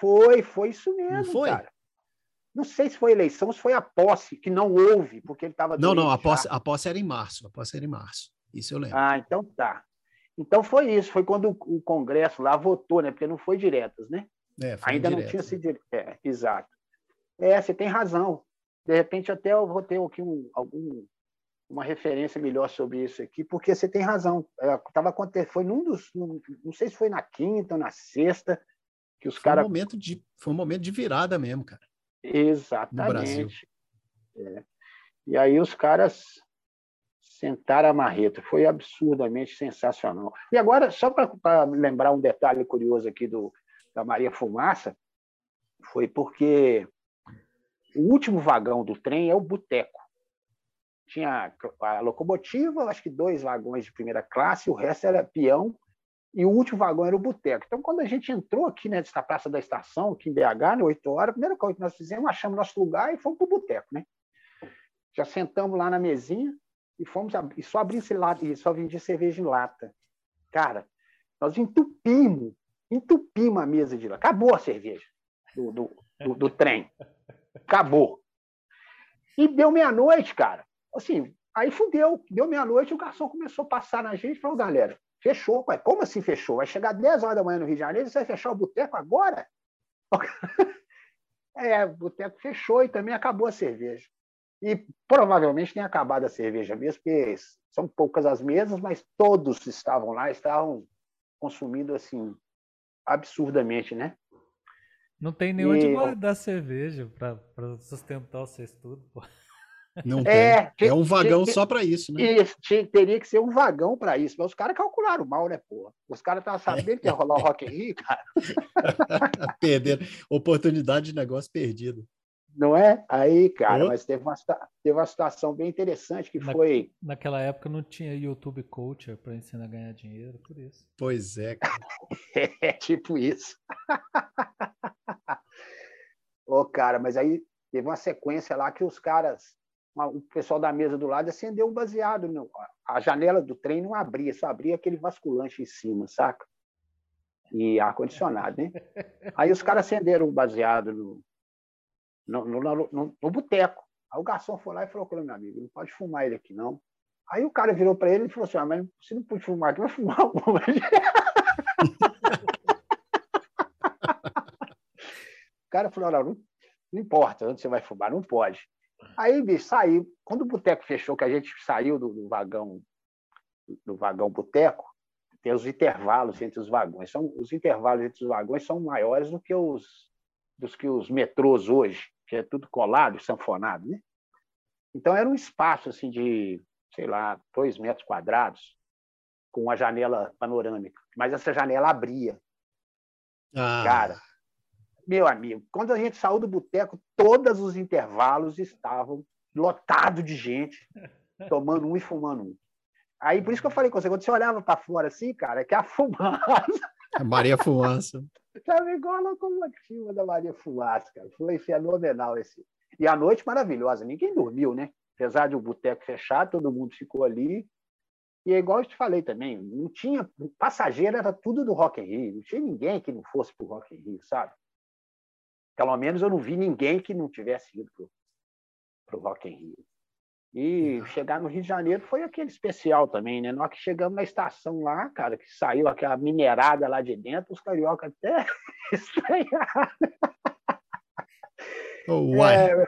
Foi, foi isso mesmo, não foi? cara. Não sei se foi eleição, se foi a posse, que não houve, porque ele estava. Não, não, a posse, a posse era em março. A posse era em março. Isso eu lembro. Ah, então tá. Então foi isso, foi quando o Congresso lá votou, né? Porque não foi diretas, né? É, Ainda não tinha sido. É, exato. É, você tem razão. De repente, até eu vou ter aqui um, algum uma referência melhor sobre isso aqui, porque você tem razão. É, tava acontecendo, foi num dos, não sei se foi na quinta ou na sexta que os caras. Um momento de, foi um momento de virada mesmo, cara. Exatamente. No Brasil. É. E aí os caras sentaram a marreta. Foi absurdamente sensacional. E agora, só para lembrar um detalhe curioso aqui do, da Maria Fumaça, foi porque o último vagão do trem é o boteco tinha a locomotiva, acho que dois vagões de primeira classe, o resto era peão, e o último vagão era o boteco. Então, quando a gente entrou aqui né, nessa praça da estação, aqui em BH, né, 8 horas, a primeira coisa que nós fizemos, achamos nosso lugar e fomos para o boteco. Né? Já sentamos lá na mesinha e fomos e só abrimos lata, e só vendia cerveja em lata. Cara, nós entupimos, entupimos a mesa de lá. Acabou a cerveja do, do, do, do trem. Acabou. E deu meia-noite, cara. Assim, aí fudeu, deu meia-noite, o garçom começou a passar na gente e falou, galera, fechou. Ué, como assim fechou? Vai chegar 10 horas da manhã no Rio de Janeiro e você vai fechar o boteco agora? é, o boteco fechou e também acabou a cerveja. E provavelmente tem acabado a cerveja mesmo, porque são poucas as mesas, mas todos estavam lá, estavam consumindo assim absurdamente, né? Não tem nem e... onde guardar cerveja para sustentar o seu estudo, pô. Não é, tem. é um vagão só para isso, né? Isso, teria que ser um vagão para isso. Mas os caras calcularam mal, né, porra? Os caras estavam sabendo que ia rolar o Rock in Rio, cara. Perderam. Oportunidade de negócio perdido. Não é? Aí, cara, mas teve uma, teve uma situação bem interessante que Na, foi. Naquela época não tinha YouTube Culture para ensinar a ganhar dinheiro, por isso. Pois é, cara. é tipo isso. Ô, oh, cara, mas aí teve uma sequência lá que os caras o pessoal da mesa do lado acendeu o baseado. No, a janela do trem não abria, só abria aquele vasculante em cima, saca? E ar-condicionado, né? Aí os caras acenderam o baseado no, no, no, no, no boteco. Aí o garçom foi lá e falou meu amigo, não pode fumar ele aqui, não. Aí o cara virou para ele e falou assim, ah, mas você não pode fumar aqui, vai fumar alguma. o cara falou, não, não importa onde você vai fumar, não pode. Aí, bicho, saiu. Quando o boteco fechou, que a gente saiu do, do vagão do vagão boteco, tem os intervalos entre os vagões. São, os intervalos entre os vagões são maiores do que os dos que os metrôs hoje, que é tudo colado, sanfonado, né? Então era um espaço assim de, sei lá, dois metros quadrados, com uma janela panorâmica. Mas essa janela abria. Ah. Cara, meu amigo, quando a gente saiu do boteco, todos os intervalos estavam lotados de gente, tomando um e fumando um. Aí, por isso que eu falei com você, quando você olhava para fora assim, cara, é que a fumaça. A Maria Fumaça. Estava igual a locomotiva da Maria Fumaça, cara. Foi fenomenal esse. E a noite maravilhosa, ninguém dormiu, né? Apesar de o boteco fechar, todo mundo ficou ali. E é igual eu te falei também, não tinha. Passageiro era tudo do Rock in Rio, não tinha ninguém que não fosse pro Rock in Rio, sabe? Pelo menos eu não vi ninguém que não tivesse ido para o Rock in Rio. E chegar no Rio de Janeiro foi aquele especial também, né? Nós que chegamos na estação lá, cara, que saiu aquela minerada lá de dentro, os carioca até estranharam. Oh, é,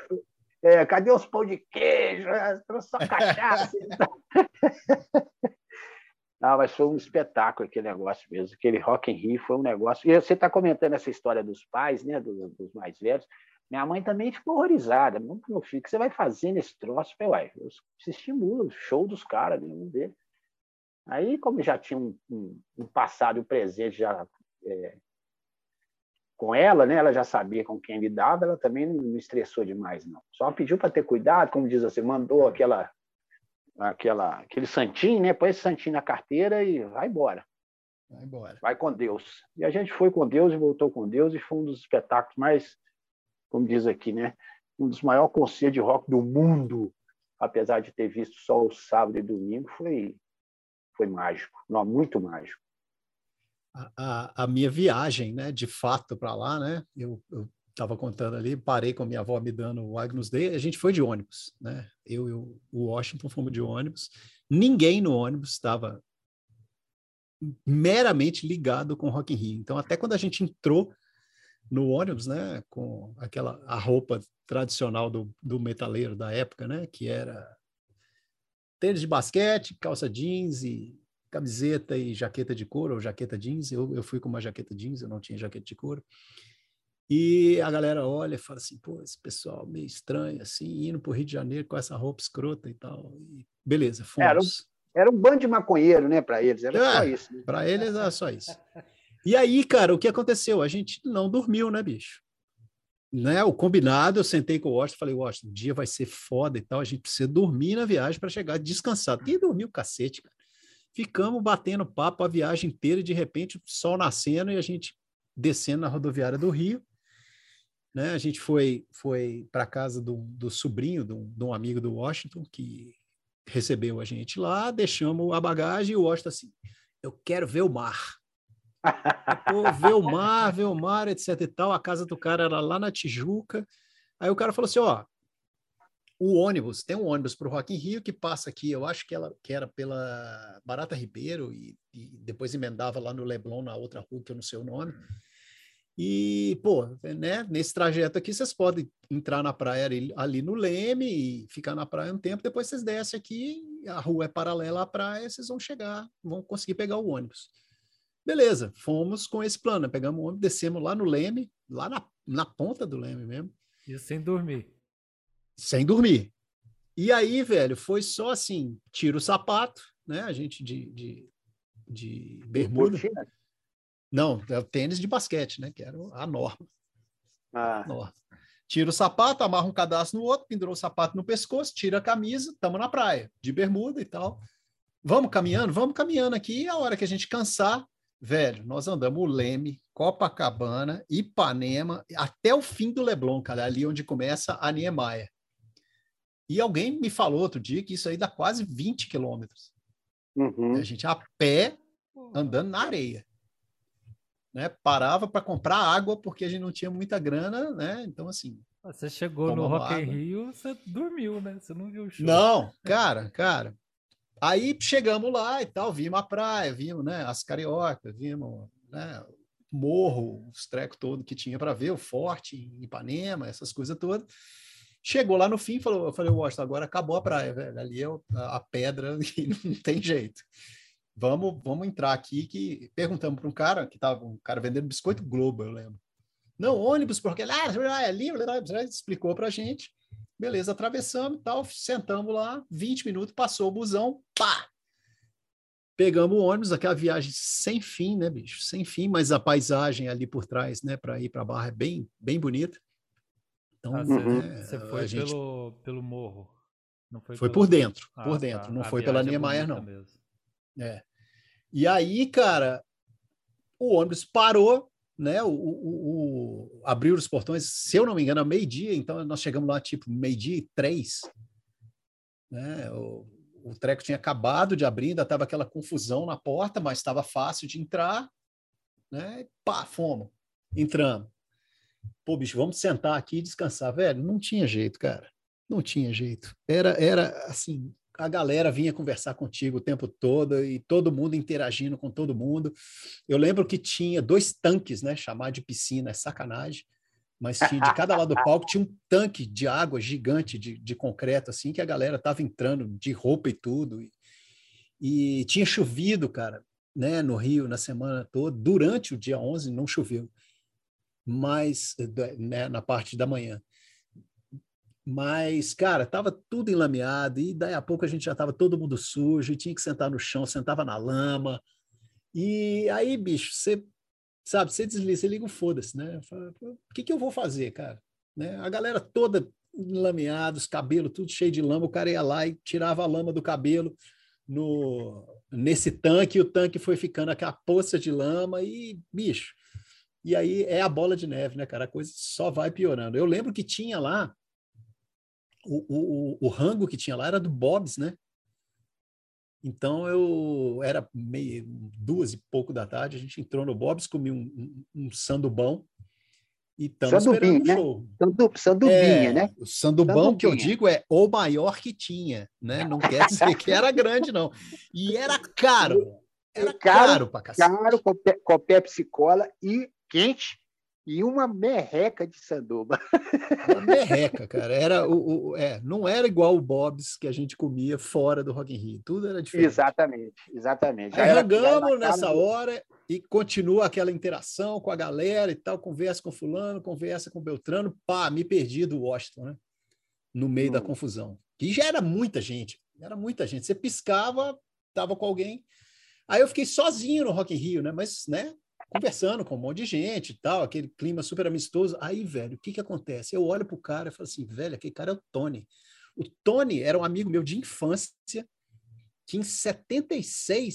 é, cadê os pão de queijo? Trouxe só cachaça. Não, mas foi um espetáculo aquele negócio mesmo. Aquele Rock in Rio foi um negócio. E você está comentando essa história dos pais, né, dos, dos, mais velhos. Minha mãe também ficou horrorizada. Meu filho, o que você vai fazer nesse troço? Eu falei, uai, eu se estimula, show dos caras, vamos ver. Aí, como já tinha um, um, um passado e um presente já é, com ela, né? Ela já sabia com quem lidava, ela também não me estressou demais, não. Só pediu para ter cuidado, como diz você, mandou aquela, aquela, aquele santinho, né? Põe esse santinho na carteira e vai embora. Vai embora. Vai com Deus. E a gente foi com Deus e voltou com Deus e foi um dos espetáculos mais, como diz aqui, né? Um dos maiores concertos de rock do mundo, apesar de ter visto só o sábado e domingo, foi foi mágico, não, muito mágico. A, a, a minha viagem, né, de fato para lá, né? Eu, eu estava contando ali, parei com a minha avó me dando o Agnus Dei, a gente foi de ônibus, né? Eu e o Washington fomos de ônibus. Ninguém no ônibus estava meramente ligado com Rock in Rio. Então, até quando a gente entrou no ônibus, né, com aquela a roupa tradicional do, do metaleiro da época, né, que era tênis de basquete, calça jeans e camiseta e jaqueta de couro, ou jaqueta jeans. Eu, eu fui com uma jaqueta jeans, eu não tinha jaqueta de couro. E a galera olha e fala assim, pô, esse pessoal meio estranho, assim, indo para o Rio de Janeiro com essa roupa escrota e tal. E beleza, fomos. Era um, era um bando de maconheiro, né, para eles, era é, só isso. Né? Para eles era só isso. E aí, cara, o que aconteceu? A gente não dormiu, né, bicho? Né, o combinado, eu sentei com o Washington, falei, Washington, o dia vai ser foda e tal, a gente precisa dormir na viagem para chegar descansado. E dormiu cacete, cara. Ficamos batendo papo a viagem inteira e de repente o sol nascendo e a gente descendo na rodoviária do Rio. Né? A gente foi foi para casa do, do sobrinho de um, amigo do Washington que recebeu a gente lá, deixamos a bagagem e o Washington assim, eu quero ver o mar. Pô, ver o mar, ver o mar, etc e tal. A casa do cara era lá na Tijuca. Aí o cara falou assim, ó, o ônibus, tem um ônibus para o Rock in Rio que passa aqui, eu acho que, ela, que era pela Barata Ribeiro e, e, depois emendava lá no Leblon, na outra rua, que eu não sei o nome. E, pô, né, nesse trajeto aqui, vocês podem entrar na praia ali, ali, no Leme e ficar na praia um tempo, depois vocês descem aqui, a rua é paralela à praia, vocês vão chegar, vão conseguir pegar o ônibus. Beleza, fomos com esse plano, pegamos o ônibus, descemos lá no Leme, lá na, na ponta do Leme mesmo. E sem dormir sem dormir. E aí, velho, foi só assim, tira o sapato, né? A gente de, de, de bermuda. Não, é o tênis de basquete, né? Que era a norma. Ah. norma. Tira o sapato, amarra um cadastro no outro, pendurou o sapato no pescoço, tira a camisa, tamo na praia, de bermuda e tal. Vamos caminhando? Vamos caminhando aqui. E a hora que a gente cansar, velho, nós andamos o Leme, Copacabana, Ipanema, até o fim do Leblon, cara, ali onde começa a Niemeyer. E alguém me falou outro dia que isso aí dá quase 20 quilômetros. Uhum. A gente a pé, andando na areia. Né? Parava para comprar água porque a gente não tinha muita grana, né? Então, assim. Você chegou no Rock in Rio, você dormiu, né? Você não viu o show. Não, cara, cara. Aí chegamos lá e tal, vimos a praia, vimos né, as cariocas, vimos né, morro, os trecos todos que tinha para ver, o forte em Ipanema, essas coisas todas. Chegou lá no fim falou, eu falei, Washington, agora acabou a praia, velho. Ali é a, pedra e não tem jeito. Vamos, vamos entrar aqui que perguntamos para um cara que estava um cara vendendo biscoito Globo, eu lembro. Não, ônibus, porque lá, é ali, explicou para a gente. Beleza, atravessamos e tal, sentamos lá, 20 minutos, passou o busão, pá! Pegamos o ônibus, aquela viagem sem fim, né, bicho? Sem fim, mas a paisagem ali por trás, né, para ir para a Barra é bem, bem bonita. Então, ah, você, é, foi gente... pelo, pelo morro? Não foi, foi pelo... por dentro, ah, por dentro. Tá. Não a foi pela é Niemeyer, não. Mesmo. É. E aí, cara, o ônibus parou, né? O, o, o, abriu os portões, se eu não me engano, a meio-dia, então nós chegamos lá tipo meio-dia e três. Né? O, o treco tinha acabado de abrir, ainda estava aquela confusão na porta, mas estava fácil de entrar. Né? Pá, fomos. Entramos pô, bicho, vamos sentar aqui e descansar. Velho, não tinha jeito, cara. Não tinha jeito. Era, era assim, a galera vinha conversar contigo o tempo todo e todo mundo interagindo com todo mundo. Eu lembro que tinha dois tanques, né? Chamar de piscina é sacanagem, mas tinha, de cada lado do palco tinha um tanque de água gigante de, de concreto, assim, que a galera tava entrando de roupa e tudo. E, e tinha chovido, cara, né? No Rio na semana toda. Durante o dia 11 não choveu. mas né, na parte da manhã. Mas, cara, tava tudo enlameado e daí a pouco a gente já tava todo mundo sujo e tinha que sentar no chão, sentava na lama. E aí, bicho, você sabe, você desliga, você liga o foda-se, né? O que, que eu vou fazer, cara? Né? A galera toda enlameada, os cabelos tudo cheio de lama, o cara ia lá e tirava a lama do cabelo no nesse tanque, e o tanque foi ficando aquela poça de lama e, bicho, e aí é a bola de neve, né, cara? A coisa só vai piorando. Eu lembro que tinha lá o, o, o rango que tinha lá era do Bob's, né? Então eu era meio duas e pouco da tarde, a gente entrou no Bob's, comi um, um, um sandubão e estamos esperando o né? show. Sandu, sandubinha, é, né? O sandubão sandubinha. que eu digo é o maior que tinha, né? Não quer dizer que era grande, não. E era caro. Era caro, caro pra cacete. Caro, com, com Pepsi Cola e quente e uma merreca de sanduba. Uma merreca, cara. Era o, o, é, não era igual o Bob's que a gente comia fora do Rock in Rio. Tudo era diferente. Exatamente, exatamente. Arrancamos nessa hora e continua aquela interação com a galera e tal, conversa com fulano, conversa com Beltrano, pá, me perdi do Washington, né? No meio hum. da confusão. E já era muita gente, era muita gente. Você piscava, tava com alguém. Aí eu fiquei sozinho no Rock in Rio, né? Mas, né? Conversando com um monte de gente e tal, aquele clima super amistoso. Aí, velho, o que que acontece? Eu olho pro cara e falo assim, velho, aquele cara é o Tony. O Tony era um amigo meu de infância, que em 76,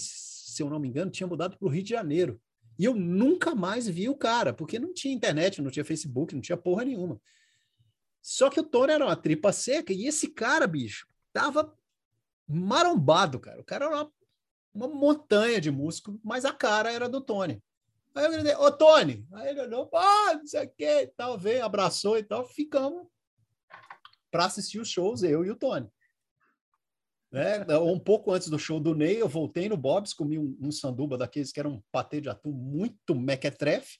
se eu não me engano, tinha mudado para o Rio de Janeiro. E eu nunca mais vi o cara, porque não tinha internet, não tinha Facebook, não tinha porra nenhuma. Só que o Tony era uma tripa seca e esse cara, bicho, tava marombado, cara. O cara era uma, uma montanha de músculo, mas a cara era do Tony. Aí eu gritei, ô Tony! Aí ele olhou, ah, não sei o que e tal, veio, abraçou e tal, ficamos para assistir os shows, eu e o Tony. Né? Um pouco antes do show do Ney, eu voltei no Bob's, comi um, um sanduba daqueles que era um patê de atum muito mequetrefe,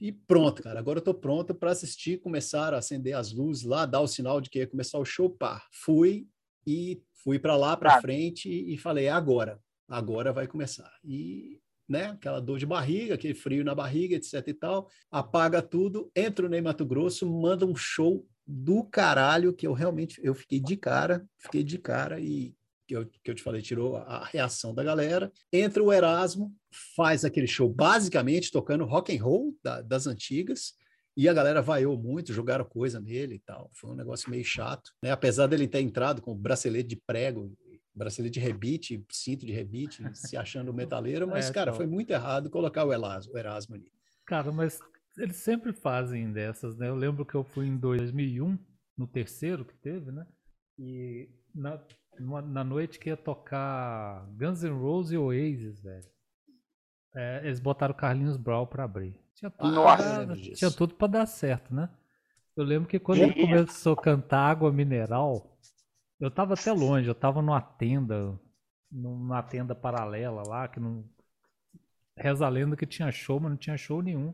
e pronto, cara. Agora eu tô pronto para assistir, começar a acender as luzes lá, dar o sinal de que ia começar o show. Pá, fui e fui para lá, para frente e falei: agora, agora vai começar. E né? Aquela dor de barriga, aquele frio na barriga, etc e tal. Apaga tudo, entra no Mato Grosso, manda um show do caralho que eu realmente eu fiquei de cara, fiquei de cara e que eu, que eu te falei, tirou a reação da galera. Entra o Erasmo, faz aquele show basicamente tocando rock and roll da, das antigas. E a galera vaiou muito, jogaram coisa nele e tal. Foi um negócio meio chato, né? Apesar dele ter entrado com bracelete de prego bracelete de rebite, cinto de rebite, se achando metaleiro, mas, é, cara, foi muito errado colocar o Erasmo, o Erasmo ali. Cara, mas eles sempre fazem dessas, né? Eu lembro que eu fui em 2001, no terceiro que teve, né? E na, na noite que ia tocar Guns N' Roses e Oasis, velho. É, eles botaram Carlinhos Brown pra abrir. Tinha tudo, Nossa, pra, tinha tudo pra dar certo, né? Eu lembro que quando ele começou a cantar Água Mineral, eu tava até longe, eu tava numa tenda, numa tenda paralela lá, que não. Reza a lenda que tinha show, mas não tinha show nenhum.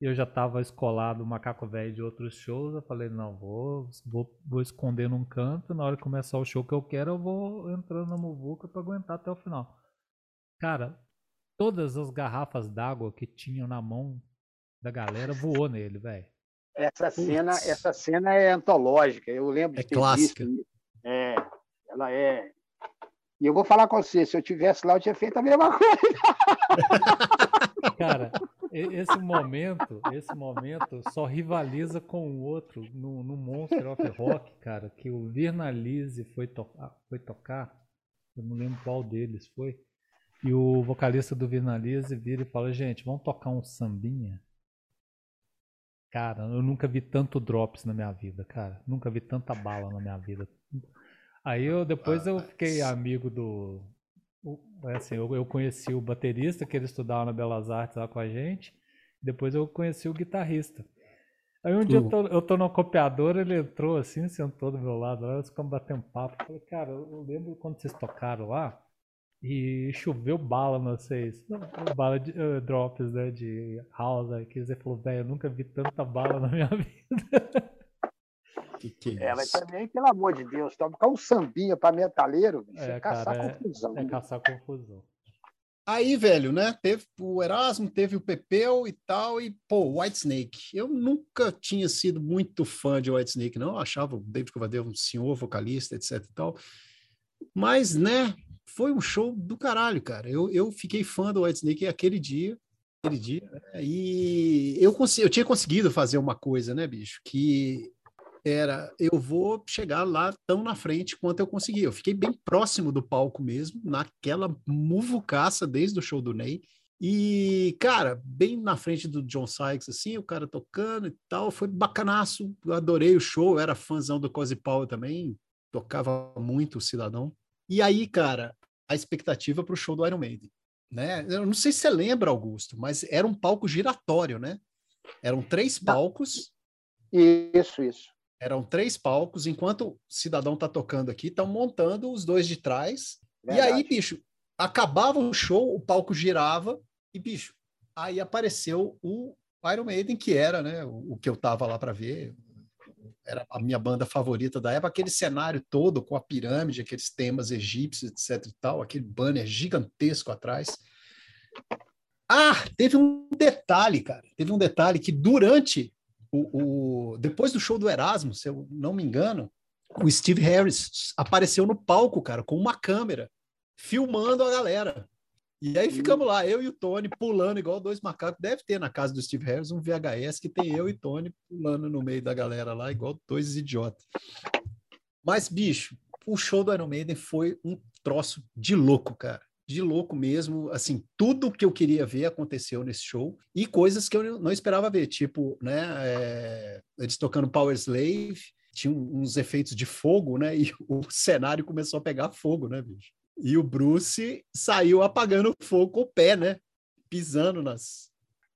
E eu já tava escolado, macaco velho de outros shows. Eu falei, não, vou, vou, vou esconder num canto. Na hora que começar o show que eu quero, eu vou entrando na muvuca pra aguentar até o final. Cara, todas as garrafas d'água que tinham na mão da galera voou nele, velho. Essa cena, essa cena é antológica. Eu lembro é de ter clássica. visto é, ela é. E eu vou falar com você, se eu tivesse lá, eu tinha feito a mesma coisa. Cara, esse momento, esse momento só rivaliza com o outro no, no Monster of Rock, cara, que o Vernalize foi, to foi tocar, eu não lembro qual deles foi, e o vocalista do Vernalize vira e fala, gente, vamos tocar um sambinha? Cara, eu nunca vi tanto drops na minha vida, cara. Nunca vi tanta bala na minha vida. Aí eu depois ah, eu fiquei amigo do. Assim, eu, eu conheci o baterista que ele estudava na Belas Artes lá com a gente. Depois eu conheci o guitarrista. Aí um dia eu tô, eu tô no copiador, ele entrou assim, sentou do meu lado, nós ficamos batendo papo. Eu falei, cara, eu lembro quando vocês tocaram lá e choveu bala não vocês. Bala de uh, drops, né? De house aqui. Você falou, velho, eu nunca vi tanta bala na minha vida. Que que é, é mas também, pelo amor de Deus, tocar um sambinha para metaleiro, é, é caçar cara, confusão. É, é caçar confusão. Aí, velho, né? Teve o Erasmo, teve o Pepeu e tal, e, pô, White Snake. Eu nunca tinha sido muito fã de White Snake, não. Eu achava o David Coverdale um senhor vocalista, etc e tal. Mas, né, foi um show do caralho, cara. Eu, eu fiquei fã do White Snake aquele dia, aquele dia, né? e eu, consegui, eu tinha conseguido fazer uma coisa, né, bicho, que era eu vou chegar lá tão na frente quanto eu consegui. Eu fiquei bem próximo do palco mesmo, naquela muvucaça desde o show do Ney. E, cara, bem na frente do John Sykes, assim, o cara tocando e tal, foi bacanaço. Eu adorei o show, eu era fãzão do Cozy Powell também, tocava muito o Cidadão. E aí, cara, a expectativa para o show do Iron Maiden, né? Eu não sei se você lembra, Augusto, mas era um palco giratório, né? Eram três palcos. Isso, isso. Eram três palcos, enquanto o cidadão tá tocando aqui, estão montando os dois de trás. Verdade. E aí, bicho, acabava o show, o palco girava e, bicho, aí apareceu o Iron Maiden, que era, né, o, o que eu tava lá para ver, era a minha banda favorita da época, aquele cenário todo com a pirâmide, aqueles temas egípcios, etc e tal, aquele banner gigantesco atrás. Ah, teve um detalhe, cara. Teve um detalhe que durante o, o, depois do show do Erasmo, se eu não me engano, o Steve Harris apareceu no palco, cara, com uma câmera, filmando a galera. E aí ficamos lá, eu e o Tony pulando igual dois macacos. Deve ter na casa do Steve Harris um VHS que tem eu e Tony pulando no meio da galera lá, igual dois idiotas. Mas, bicho, o show do Iron Maiden foi um troço de louco, cara de louco mesmo, assim, tudo que eu queria ver aconteceu nesse show e coisas que eu não esperava ver, tipo, né, é, eles tocando Power Slave, tinha uns efeitos de fogo, né, e o cenário começou a pegar fogo, né, bicho? E o Bruce saiu apagando fogo com o pé, né, pisando nas,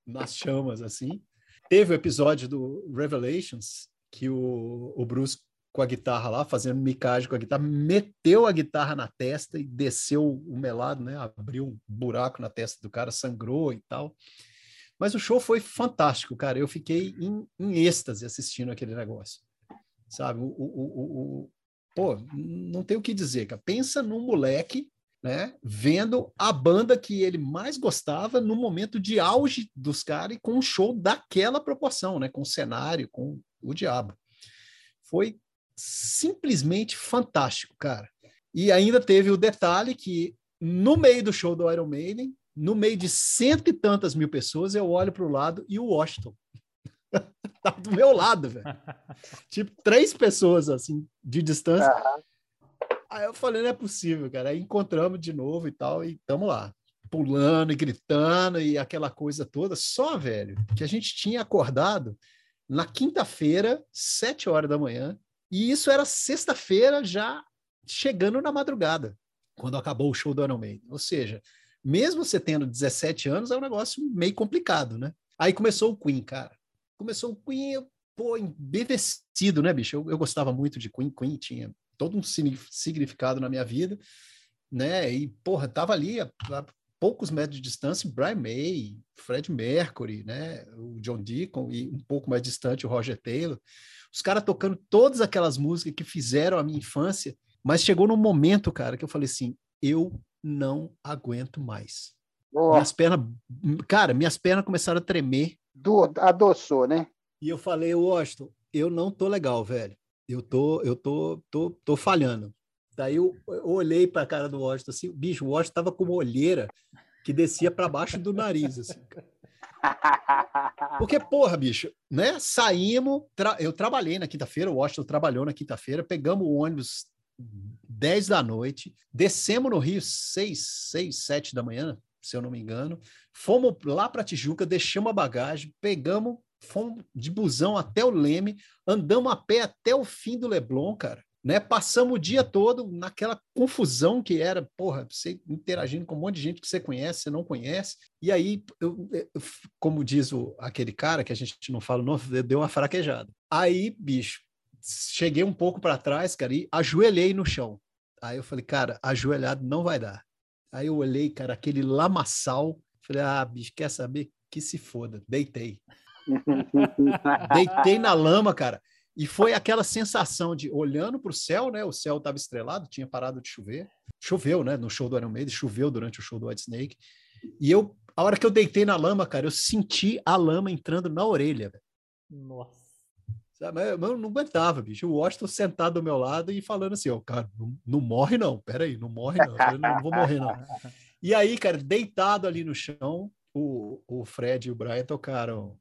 nas chamas, assim. Teve o episódio do Revelations, que o, o Bruce com a guitarra lá, fazendo micagem com a guitarra, meteu a guitarra na testa e desceu o melado, né? Abriu um buraco na testa do cara, sangrou e tal. Mas o show foi fantástico, cara. Eu fiquei em, em êxtase assistindo aquele negócio. Sabe? O, o, o, o, pô, não tem o que dizer, cara. Pensa num moleque, né? Vendo a banda que ele mais gostava no momento de auge dos caras e com um show daquela proporção, né? Com o cenário, com o diabo. Foi simplesmente fantástico, cara. E ainda teve o detalhe que no meio do show do Iron Maiden, no meio de cento e tantas mil pessoas, eu olho para o lado e o Washington tá do meu lado, velho. tipo, três pessoas, assim, de distância. Uhum. Aí eu falei, não é possível, cara. Aí encontramos de novo e tal, e tamo lá. Pulando e gritando e aquela coisa toda. Só, velho, que a gente tinha acordado na quinta-feira, sete horas da manhã, e isso era sexta-feira, já chegando na madrugada, quando acabou o show do Iron Maiden. Ou seja, mesmo você tendo 17 anos, é um negócio meio complicado, né? Aí começou o Queen, cara. Começou o Queen, pô, embevecido, né, bicho? Eu, eu gostava muito de Queen. Queen tinha todo um significado na minha vida, né? E, porra, tava ali a, a poucos metros de distância, Brian May, Fred Mercury, né? O John Deacon e um pouco mais distante o Roger Taylor. Os caras tocando todas aquelas músicas que fizeram a minha infância, mas chegou num momento, cara, que eu falei assim: eu não aguento mais. Oh. Minhas pernas, cara, minhas pernas começaram a tremer. Do, adoçou, né? E eu falei, Washington, eu não tô legal, velho. Eu tô, eu tô, tô, tô falhando. Daí eu, eu olhei para a cara do Washington assim, bicho, o Washington tava com uma olheira que descia para baixo do nariz, assim. Porque, porra, bicho, né? Saímos, tra... eu trabalhei na quinta-feira, o Washington trabalhou na quinta-feira, pegamos o ônibus 10 da noite, descemos no Rio 6, 6, 7 da manhã, se eu não me engano, fomos lá para Tijuca, deixamos a bagagem, pegamos, fomos de busão até o Leme, andamos a pé até o fim do Leblon, cara né? Passamos o dia todo naquela confusão que era, porra, você interagindo com um monte de gente que você conhece, você não conhece. E aí, eu, eu, como diz o, aquele cara que a gente não fala o nome, deu uma fraquejada. Aí, bicho, cheguei um pouco para trás, cara, e ajoelhei no chão. Aí eu falei, cara, ajoelhado não vai dar. Aí eu olhei, cara, aquele lamaçal. Falei, ah, bicho, quer saber? Que se foda. Deitei. Deitei na lama, cara. E foi aquela sensação de olhando para o céu, né? O céu estava estrelado, tinha parado de chover. choveu, né? No show do Iron Maiden, choveu durante o show do White Snake. E eu, a hora que eu deitei na lama, cara, eu senti a lama entrando na orelha. Nossa. Sabe? Eu não aguentava, bicho. O Washington sentado do meu lado e falando assim, ó, oh, cara, não, não, morre não, peraí, não morre não. Eu não, não vou morrer não. E aí, cara, deitado ali no chão, o, o Fred e o Brian tocaram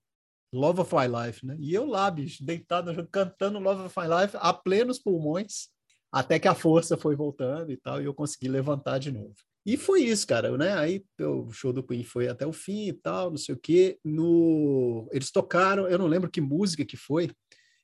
Love of My Life, né? E eu lá, bicho, deitado, cantando Love of My Life a plenos pulmões, até que a força foi voltando e tal, e eu consegui levantar de novo. E foi isso, cara, né? Aí o show do Queen foi até o fim e tal, não sei o quê. No... Eles tocaram, eu não lembro que música que foi,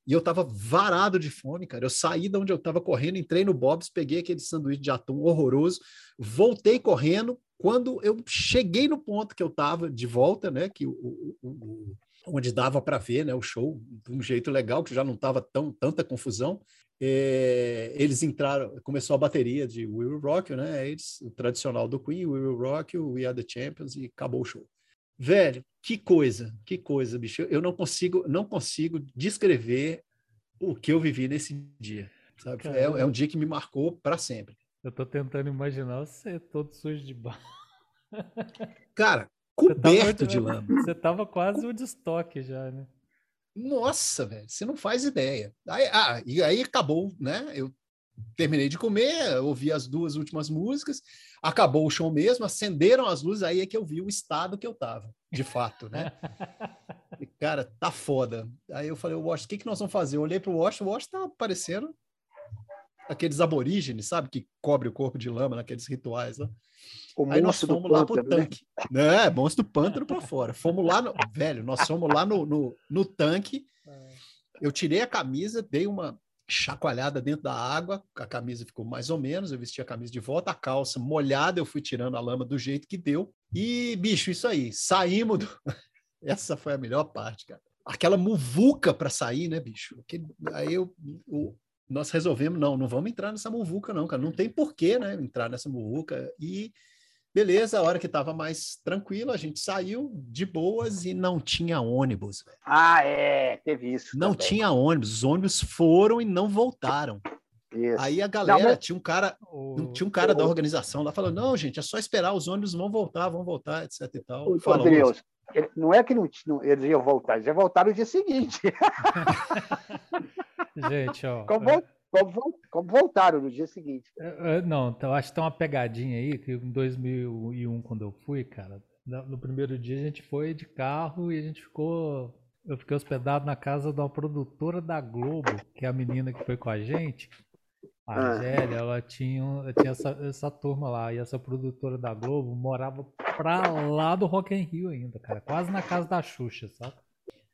e eu tava varado de fome, cara. Eu saí de onde eu tava correndo, entrei no Bob's, peguei aquele sanduíche de atum horroroso, voltei correndo. Quando eu cheguei no ponto que eu tava de volta, né? Que o, o, o onde dava para ver né, o show de um jeito legal, que já não estava tão tanta confusão é, eles entraram, começou a bateria de We Will Rock You, né? Eles, o tradicional do Queen, We Will Rock You, We Are the Champions e acabou o show. Velho, que coisa, que coisa, bicho. Eu não consigo, não consigo descrever o que eu vivi nesse dia. Sabe? É, é, um dia que me marcou para sempre. Eu tô tentando imaginar você todo sujo de barro. Cara, coberto tava, de lama. Você tava quase o de estoque já, né? Nossa, velho, você não faz ideia. Aí, ah, e aí acabou, né? Eu terminei de comer, ouvi as duas últimas músicas, acabou o show mesmo, acenderam as luzes, aí é que eu vi o estado que eu tava, de fato, né? E, cara, tá foda. Aí eu falei, Wash, o que, que nós vamos fazer? Eu olhei pro Wash, o Wash tá parecendo aqueles aborígenes, sabe? Que cobre o corpo de lama naqueles rituais lá. O Aí nós fomos lá pro né? tanque. Né? É, monstro do pântano para fora. Fomos lá, no... velho, nós fomos lá no, no, no tanque. Eu tirei a camisa, dei uma chacoalhada dentro da água, a camisa ficou mais ou menos, eu vesti a camisa de volta, a calça molhada, eu fui tirando a lama do jeito que deu. E, bicho, isso aí, saímos do... Essa foi a melhor parte, cara. Aquela muvuca para sair, né, bicho? Aí eu, o, nós resolvemos, não, não vamos entrar nessa muvuca, não, cara. Não tem porquê, né, entrar nessa muvuca. E beleza, a hora que estava mais tranquilo, a gente saiu de boas e não tinha ônibus. Véio. Ah, é, teve isso. Não também. tinha ônibus, os ônibus foram e não voltaram. Isso. Aí a galera, não, mas... tinha um cara, tinha um cara da organização lá falando: não, gente, é só esperar, os ônibus vão voltar, vão voltar, etc e tal. Fala, Deus, não é que não, não, eles iam voltar, eles iam voltar no dia seguinte. Gente, ó. Como, é... como, como, voltaram no dia seguinte. É, é, não, então, acho que tem uma pegadinha aí, que em 2001, quando eu fui, cara, no primeiro dia a gente foi de carro e a gente ficou. Eu fiquei hospedado na casa de uma produtora da Globo, que é a menina que foi com a gente. A ah. Angélia, ela tinha, tinha essa, essa turma lá, e essa produtora da Globo morava pra lá do Rock in Rio ainda, cara, quase na casa da Xuxa, sabe?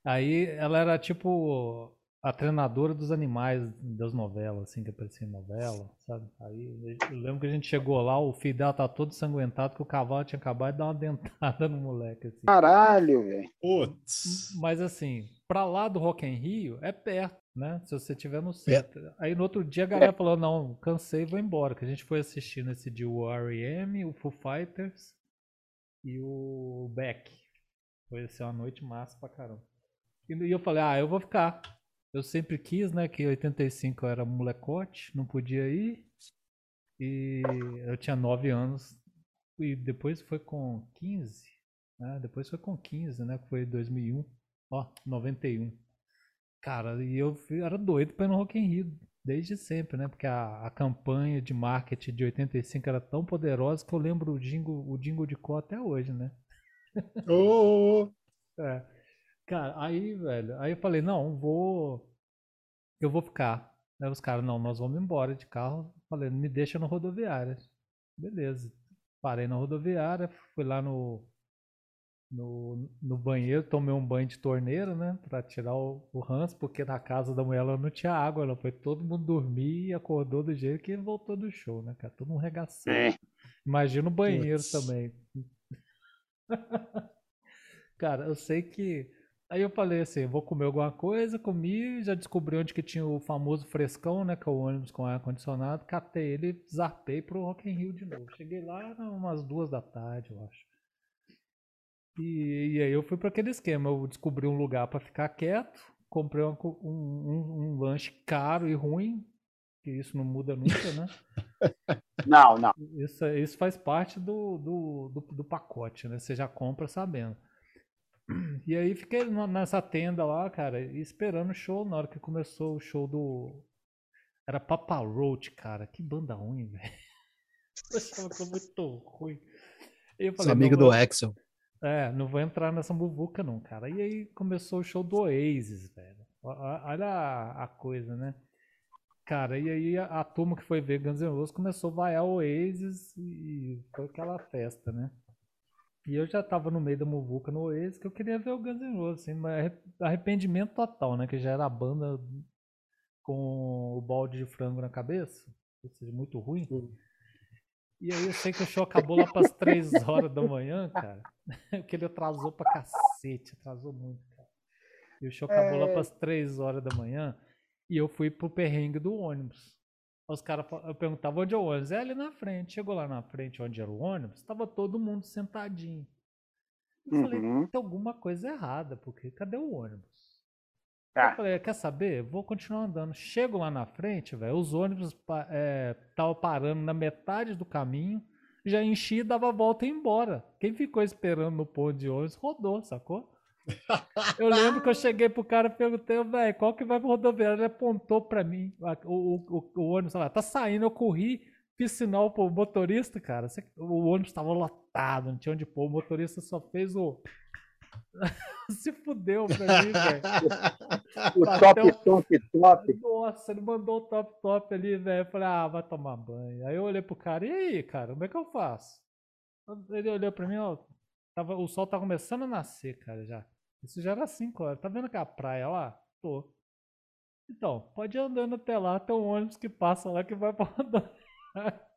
Aí ela era tipo a treinadora dos animais das novelas, assim, que aparecia em novela, sabe? Aí eu lembro que a gente chegou lá, o filho dela tá todo sanguentado, que o cavalo tinha acabado de dar uma dentada no moleque, assim. Caralho, velho. Putz. Mas assim, pra lá do Rock in Rio é perto, né? Se você tiver no centro. Aí no outro dia a galera falou, não, cansei, vou embora. Que a gente foi assistir nesse dia o R.E.M., o Foo Fighters e o Beck. Foi assim, uma noite massa pra caramba. E eu falei, ah, eu vou ficar. Eu sempre quis, né? Que em 85 eu era molecote, não podia ir. E eu tinha 9 anos. E depois foi com 15. Né? Depois foi com 15, né? Foi 2001. Ó, 91. Cara, e eu era doido pra ir no Rock in Rio. Desde sempre, né? Porque a, a campanha de marketing de 85 era tão poderosa que eu lembro o jingle, o jingle de cor até hoje, né? Oh! é. Cara, aí, velho, aí eu falei, não, vou. Eu vou ficar. Aí os caras, não, nós vamos embora de carro. Falei, me deixa no rodoviária. Beleza. Parei na rodoviária, fui lá no, no, no banheiro, tomei um banho de torneira, né? Pra tirar o, o ranço, porque na casa da mulher ela não tinha água, ela foi todo mundo dormir e acordou do jeito que voltou do show, né, cara? Todo um regaçado. É. Imagina o banheiro Putz. também. cara, eu sei que Aí eu falei assim, vou comer alguma coisa, comi, já descobri onde que tinha o famoso frescão, né, que é o ônibus com ar-condicionado, catei ele, zarpei pro Rock in Rio de novo. Cheguei lá umas duas da tarde, eu acho. E, e aí eu fui para aquele esquema, eu descobri um lugar para ficar quieto, comprei um, um, um, lanche caro e ruim, que isso não muda nunca, né? Não, não. Isso, isso faz parte do, do, do, do pacote, né? Você já compra sabendo. E aí fiquei nessa tenda lá, cara, esperando o show. Na hora que começou o show do. Era Papa Roach, cara. Que banda ruim, velho. Eu achava que muito ruim. Eu falei, Sou amigo vou... do Axel. É, não vou entrar nessa muvuca, não, cara. E aí começou o show do Oasis, velho. Olha a, a coisa, né? Cara, e aí a, a, turma que foi ver Guns N' Roses começou a vaiar o Oasis e foi aquela festa, né? E eu já tava no meio da muvuca no Oasis que eu queria ver o Guns N' Roses, assim, mas arrependimento total, né? Que já era a banda com o balde de frango na cabeça, ou seja, muito ruim. E aí eu sei que o show acabou lá para as 3 horas da manhã, cara. Porque ele atrasou pra cacete, atrasou muito, cara. E o show acabou é... lá para as 3 horas da manhã. E eu fui pro perrengue do ônibus. Os caras, eu perguntava onde é o ônibus. É ali na frente. Chegou lá na frente onde era o ônibus, tava todo mundo sentadinho. Eu uhum. falei, tem alguma coisa errada, porque cadê o ônibus? Tá. Eu falei, quer saber? Vou continuar andando. Chego lá na frente, velho, os ônibus estavam é, parando na metade do caminho, já enchi, dava a volta e ia embora. Quem ficou esperando no ponto de ônibus rodou, sacou? Eu lembro que eu cheguei pro cara e perguntei, velho, qual que vai pro rodoviário? Ele apontou pra mim, o, o, o, ônibus, lá, tá saindo, eu corri, fiz sinal pro motorista, cara. O ônibus tava lotado, não tinha onde pôr. O motorista só fez o. Se fudeu pra mim, velho. O top, top, top. Nossa, ele mandou o top, top ali, velho. Eu falei, ah, vai tomar banho. Aí eu olhei pro cara, e aí, cara, como é que eu faço? Ele olhou pra mim, ó, tava, o sol tá começando a nascer, cara, já. Isso já era 5 horas. Tá vendo que a praia lá? Tô. Então, pode ir andando até lá, tem um ônibus que passa lá que vai pra rodoviária.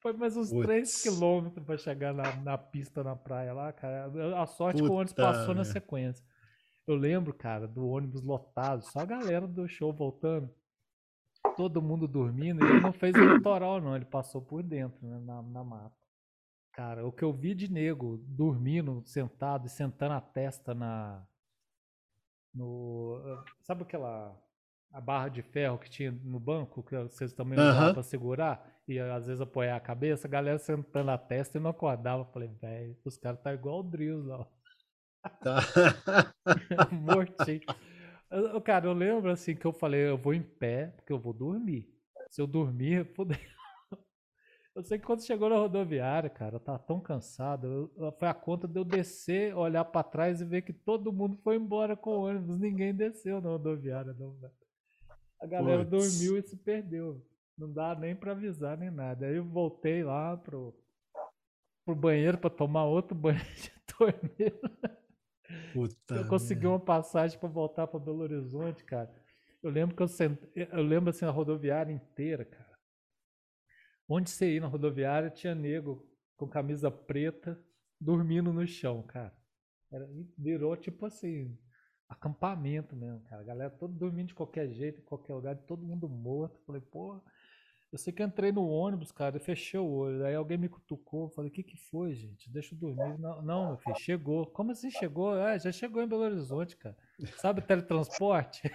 Foi mais uns Putz. 3 quilômetros pra chegar na, na pista na praia lá, cara. A sorte Puta que o ônibus passou na sequência. Eu lembro, cara, do ônibus lotado, só a galera do show voltando. Todo mundo dormindo. E ele não fez o litoral, não. Ele passou por dentro, né, na, na mata. Cara, o que eu vi de nego dormindo, sentado e sentando a testa na. No. Sabe aquela. A barra de ferro que tinha no banco, que vocês também não usavam pra segurar, e às vezes apoiar a cabeça, a galera sentando a testa e não acordava. falei, velho, os caras tá igual o Drills lá. Tá. Mortinho. Cara, eu lembro assim que eu falei, eu vou em pé, porque eu vou dormir. Se eu dormir, fodeu. Eu sei que quando chegou na rodoviária, cara, eu tava tão cansado. Eu, foi a conta de eu descer, olhar para trás e ver que todo mundo foi embora com o ônibus. Ninguém desceu na rodoviária, não, velho. A galera Puts. dormiu e se perdeu. Não dá nem para avisar nem nada. Aí eu voltei lá pro, pro banheiro para tomar outro banho de torneira. Puta eu consegui uma passagem para voltar para Belo Horizonte, cara. Eu lembro que eu sentei, eu lembro assim a rodoviária inteira, cara Onde você ia na rodoviária, tinha nego com camisa preta dormindo no chão, cara. Era, virou tipo assim, acampamento mesmo, cara. A galera toda dormindo de qualquer jeito, em qualquer lugar, todo mundo morto. Falei, pô, eu sei que entrei no ônibus, cara, e fechei o olho. Aí alguém me cutucou, falei, o que que foi, gente? Deixa eu dormir. Não, não, meu filho, chegou. Como assim chegou? É, já chegou em Belo Horizonte, cara. Sabe teletransporte?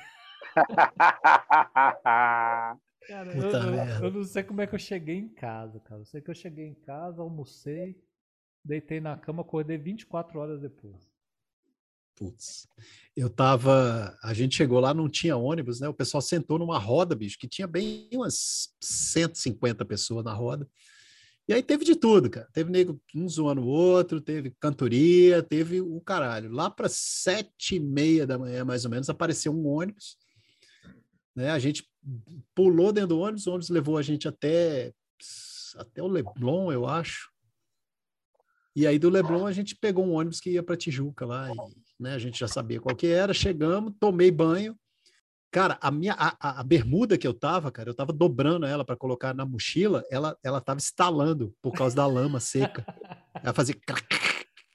Cara, eu, eu, eu, não sei como é que eu cheguei em casa, cara. Eu sei que eu cheguei em casa, almocei, deitei na cama, acordei 24 horas depois. Putz. Eu tava. A gente chegou lá, não tinha ônibus, né? O pessoal sentou numa roda, bicho, que tinha bem umas 150 pessoas na roda. E aí teve de tudo, cara. Teve nego um zoando o outro, teve cantoria, teve o caralho. Lá para sete e meia da manhã, mais ou menos, apareceu um ônibus. Né? A gente pulou dentro do ônibus, o ônibus levou a gente até, até o Leblon, eu acho. E aí do Leblon a gente pegou um ônibus que ia para Tijuca lá, e, né, a gente já sabia qual que era, chegamos, tomei banho. Cara, a minha a, a bermuda que eu tava, cara, eu tava dobrando ela para colocar na mochila, ela ela tava estalando por causa da lama seca. Ela fazia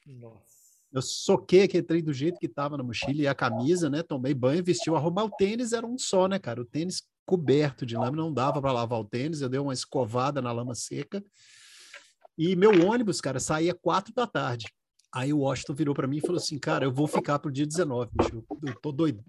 Nossa. Eu soquei aquele trem do jeito que tava na mochila e a camisa, né? Tomei banho, vestiu, arrumar o tênis era um só, né, cara? O tênis coberto de lama, não dava para lavar o tênis, eu dei uma escovada na lama seca. E meu ônibus, cara, saía quatro da tarde. Aí o Washington virou para mim e falou assim, cara, eu vou ficar pro dia 19, bicho. Eu tô doido,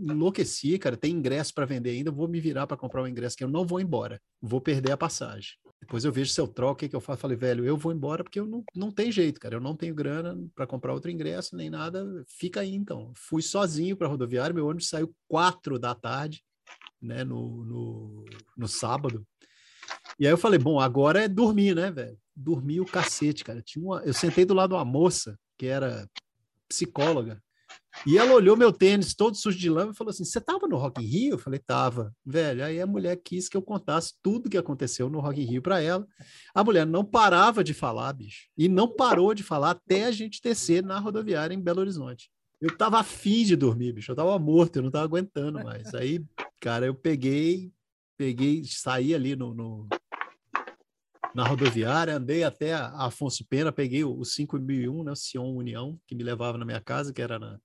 enlouqueci, cara. Tem ingresso para vender ainda, vou me virar para comprar o ingresso que eu não vou embora. Vou perder a passagem. Depois eu vejo se eu troco, o que, que eu faço? Falei, velho, eu vou embora porque eu não, não tem jeito, cara. Eu não tenho grana para comprar outro ingresso, nem nada. Fica aí, então. Fui sozinho para rodoviária, meu ônibus saiu quatro da tarde, né, no, no, no sábado. E aí eu falei, bom, agora é dormir, né, velho? Dormi o cacete, cara. Tinha uma... Eu sentei do lado de uma moça que era psicóloga. E ela olhou meu tênis todo sujo de lama e falou assim: Você tava no Rock in Rio? Eu falei: Tava. Velho, aí a mulher quis que eu contasse tudo que aconteceu no Rock in Rio para ela. A mulher não parava de falar, bicho. E não parou de falar até a gente descer na rodoviária em Belo Horizonte. Eu tava afim de dormir, bicho. Eu tava morto, eu não tava aguentando mais. Aí, cara, eu peguei, peguei, saí ali no, no na rodoviária, andei até a Afonso Pena, peguei o, o 5001, né, o Sion União, que me levava na minha casa, que era na,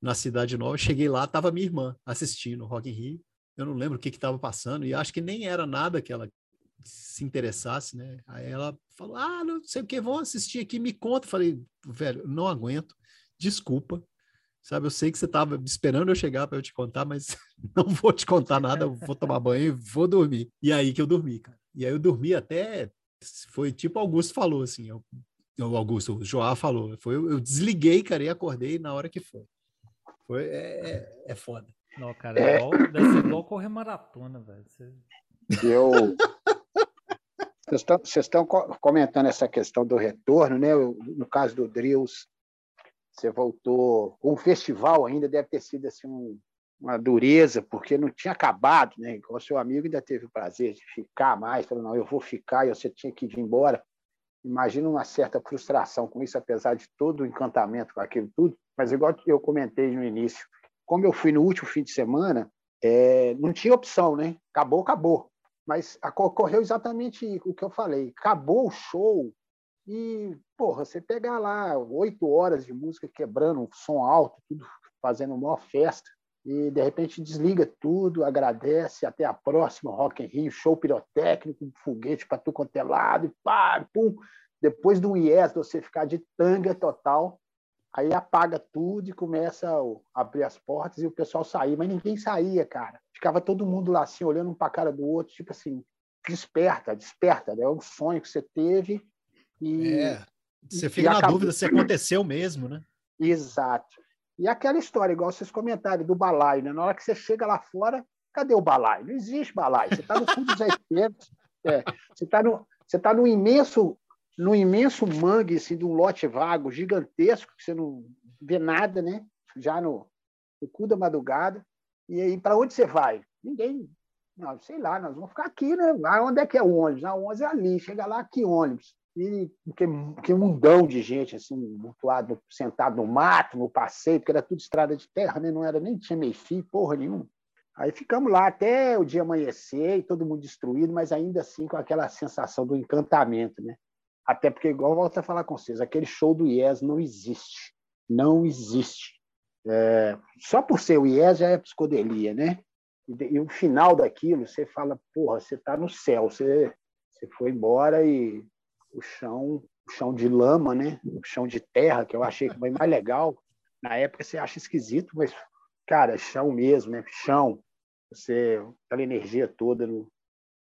na Cidade Nova. Cheguei lá, tava minha irmã assistindo Rock in Rio. Eu não lembro o que estava passando e acho que nem era nada que ela se interessasse, né? Aí ela falou: "Ah, não sei o que, vão assistir aqui, me conta". falei: "Velho, não aguento. Desculpa. Sabe, eu sei que você estava esperando eu chegar para eu te contar, mas não vou te contar nada, vou tomar banho e vou dormir". E aí que eu dormi, cara. E aí eu dormi até foi tipo Augusto falou, assim, eu, o Augusto, o Joá falou, foi, eu, eu desliguei, cara, e acordei na hora que foi. Foi, é, é, é foda. Não, cara, é, é. igual, deve ser igual correr maratona, velho. Você... Eu... Vocês estão comentando essa questão do retorno, né? No caso do Drills, você voltou com um festival ainda, deve ter sido assim, um, uma dureza, porque não tinha acabado, né? O seu amigo ainda teve o prazer de ficar mais, falou, não, eu vou ficar, e você tinha que ir embora. Imagina uma certa frustração com isso, apesar de todo o encantamento com aquilo tudo. Mas, igual eu comentei no início, como eu fui no último fim de semana, é, não tinha opção, né? Acabou, acabou. Mas ocorreu exatamente o que eu falei. Acabou o show e, porra, você pegar lá oito horas de música quebrando, som alto, tudo fazendo uma festa e de repente desliga tudo, agradece, até a próxima, Rock in Rio, show pirotécnico, foguete para tu quanto é lado, e pá, pum. Depois do IES, você ficar de tanga total, aí apaga tudo e começa a abrir as portas e o pessoal sair, mas ninguém saía, cara. Ficava todo mundo lá assim, olhando um para a cara do outro, tipo assim, desperta, desperta, né? é um sonho que você teve e... É, você fica na acabou... dúvida se aconteceu mesmo, né? Exato. E aquela história, igual vocês comentaram, do balaio, né? Na hora que você chega lá fora, cadê o balaio? Não existe balaio. Você está no fundo dos espetos, é, você está no, você tá no imenso no imenso mangue assim, de um lote vago gigantesco, que você não vê nada, né? Já no, no cu da madrugada. E aí, para onde você vai? Ninguém. Não, sei lá, nós vamos ficar aqui, né? Ah, onde é que é o ônibus? Ah, o ônibus é ali, chega lá, que ônibus? E que, que mundão de gente assim, mutuado, sentado no mato, no passeio, porque era tudo estrada de terra, né? não era nem tinha meio fio, porra nenhuma. Aí ficamos lá até o dia amanhecer e todo mundo destruído, mas ainda assim com aquela sensação do encantamento, né? Até porque, igual volto a falar com vocês, aquele show do IES não existe. Não existe. É, só por ser o IES já é psicodelia, né? E, e, o final daquilo, você fala, porra, você está no céu, você, você foi embora e o chão, o chão de lama, né? O chão de terra, que eu achei que foi mais legal. Na época você acha esquisito, mas, cara, chão mesmo, né? Chão. Você, aquela energia toda no,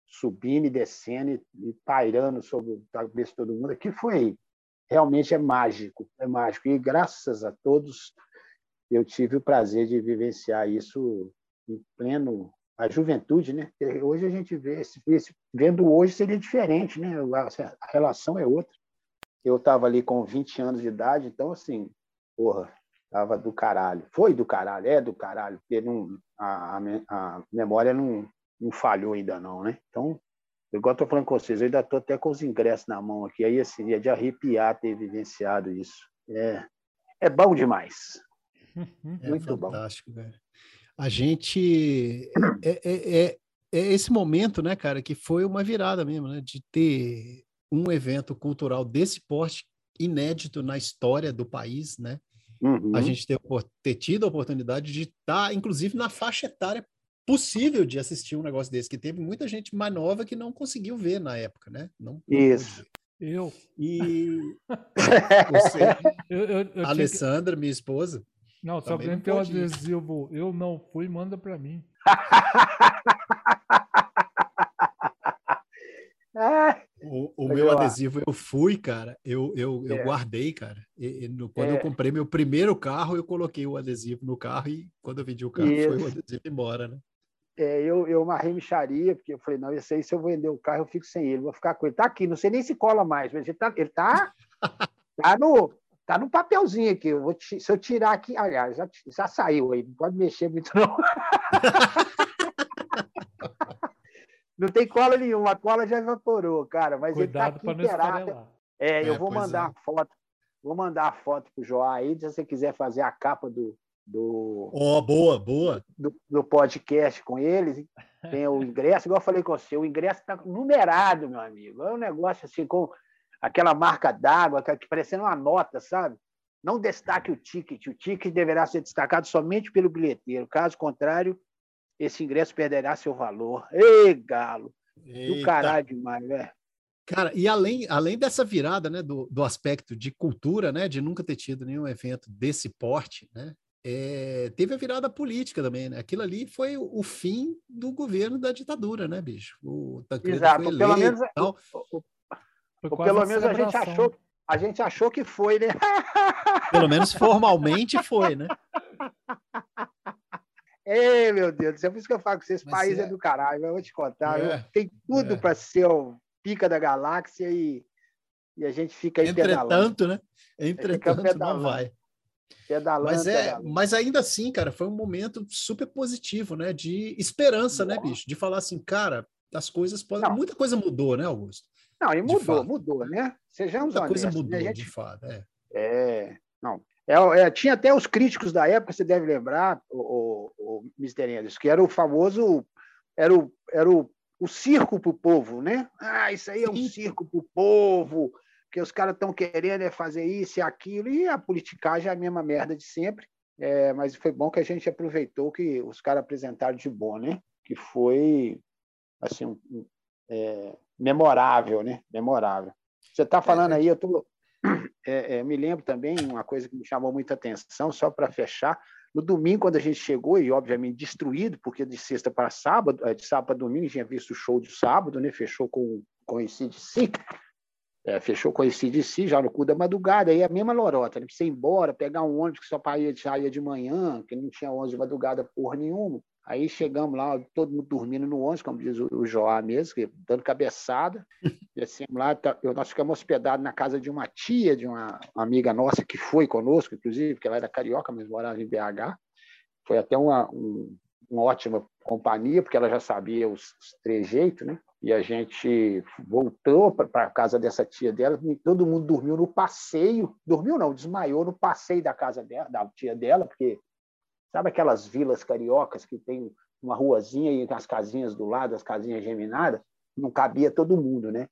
subindo e descendo e, e pairando sobre a cabeça de todo mundo. Aqui foi realmente é mágico, é mágico. E graças a todos eu tive o prazer de vivenciar isso em pleno a juventude, né? Hoje a gente vê, vendo hoje seria diferente, né? A, relação é outra. Eu estava ali com 20 anos de idade, então, assim, porra, tava do caralho. Foi do caralho, é do caralho, porque não, a, a, a memória não, não falhou ainda não, né? Então, igual estou falando com vocês, eu ainda estou até com os ingressos na mão aqui, aí assim, é de arrepiar ter vivenciado isso. É, é bom demais. É Muito fantástico, bom. velho a gente é, é, é, é, esse momento, né, cara, que foi uma virada mesmo, né, de ter um evento cultural desse porte inédito na história do país, né? Uhum. A gente ter, ter tido a oportunidade de estar, tá, inclusive, na faixa etária possível de assistir um negócio desse, que teve muita gente mais nova que não conseguiu ver na época, né? Não, Isso. Eu. E você, eu, eu, eu Alessandra, que... minha esposa. Não, se alguém tem um adesivo, eu não fui, manda para mim. o, o meu adesivo eu fui, cara. Eu, eu, eu é. guardei, cara. E, e no, quando é. eu comprei meu primeiro carro, eu coloquei o adesivo no carro e quando eu vendi o carro, Isso. foi o adesivo embora, né? É, eu, eu amarrei micharia, porque eu falei, não, esse aí, se eu vender o carro, eu fico sem ele, vou ficar com ele. Tá aqui, não sei nem se cola mais, mas ele tá, ele tá, tá, no, tá no papelzinho aqui. Eu vou, se eu tirar aqui, aliás, já, já saiu aí, não pode mexer muito, não. não tem cola nenhuma, a cola já evaporou, cara, mas Cuidado ele tá aqui inteirado. É, eu é, vou mandar é. a foto, vou mandar a foto pro Joá aí, se você quiser fazer a capa do, do. Oh, boa, boa. Do, do, podcast com eles. Tem o ingresso, igual eu falei com você, o ingresso está numerado, meu amigo. É um negócio assim, com aquela marca d'água, que parecendo uma nota, sabe? Não destaque o ticket. O ticket deverá ser destacado somente pelo bilheteiro. Caso contrário, esse ingresso perderá seu valor. Ei, galo! Eita. Do caralho demais, velho. Cara, e além, além dessa virada, né, do, do aspecto de cultura, né, de nunca ter tido nenhum evento desse porte, né, é, teve a virada política também, né? Aquilo ali foi o, o, fim do governo da ditadura, né, bicho? O Tancredo Exato, foi pelo menos, o, o, pelo menos a gente achou, a gente achou que foi, né? Pelo menos formalmente foi, né? Ei, meu Deus, é por isso que eu falo que vocês, Mas país é... é... do caralho, eu vou te contar. É, tem tudo é. para ser o pica da galáxia e, e a gente fica aí Entretanto, pedalando. né? Entretanto, não vai. Pedalando, mas é, pedalando. mas ainda assim, cara, foi um momento super positivo, né? De esperança, né, bicho? De falar assim, cara, as coisas podem. Não. Muita coisa mudou, né, Augusto? Não, e mudou, mudou, né? Sejamos Muita honestos. coisa né, mudou, gente... de fato. É. é não. É, é, tinha até os críticos da época, você deve lembrar, o, o, o Mr. Enders, que era o famoso. Era o, era o, o circo para o povo, né? Ah, isso aí é um circo para o povo porque os caras estão querendo é fazer isso e aquilo, e a politicagem é a mesma merda de sempre. É, mas foi bom que a gente aproveitou que os caras apresentaram de bom, né? Que foi assim um, é, memorável, né? Memorável. Você está falando é, é. aí, eu tô, é, é, me lembro também uma coisa que me chamou muita atenção, só para fechar. No domingo, quando a gente chegou, e obviamente destruído, porque de sexta para sábado, de sábado para domingo, tinha visto o show de sábado, né? Fechou com, com o ICDC. É, fechou com esse de si já no cu da madrugada, aí a mesma lorota, né? Precisa ir embora, pegar um ônibus que só ia de manhã, que não tinha ônibus de madrugada porra nenhuma. Aí chegamos lá, todo mundo dormindo no ônibus, como diz o, o Joá mesmo, que, dando cabeçada. Descemos lá, tá, eu, nós ficamos hospedados na casa de uma tia, de uma, uma amiga nossa que foi conosco, inclusive, porque ela era carioca, mas morava em BH. Foi até uma, um, uma ótima companhia, porque ela já sabia os, os trejeitos, né? E a gente voltou para a casa dessa tia dela, e todo mundo dormiu no passeio. Dormiu não, desmaiou no passeio da casa dela, da tia dela, porque sabe aquelas vilas cariocas que tem uma ruazinha e as casinhas do lado, as casinhas geminadas? Não cabia todo mundo, né?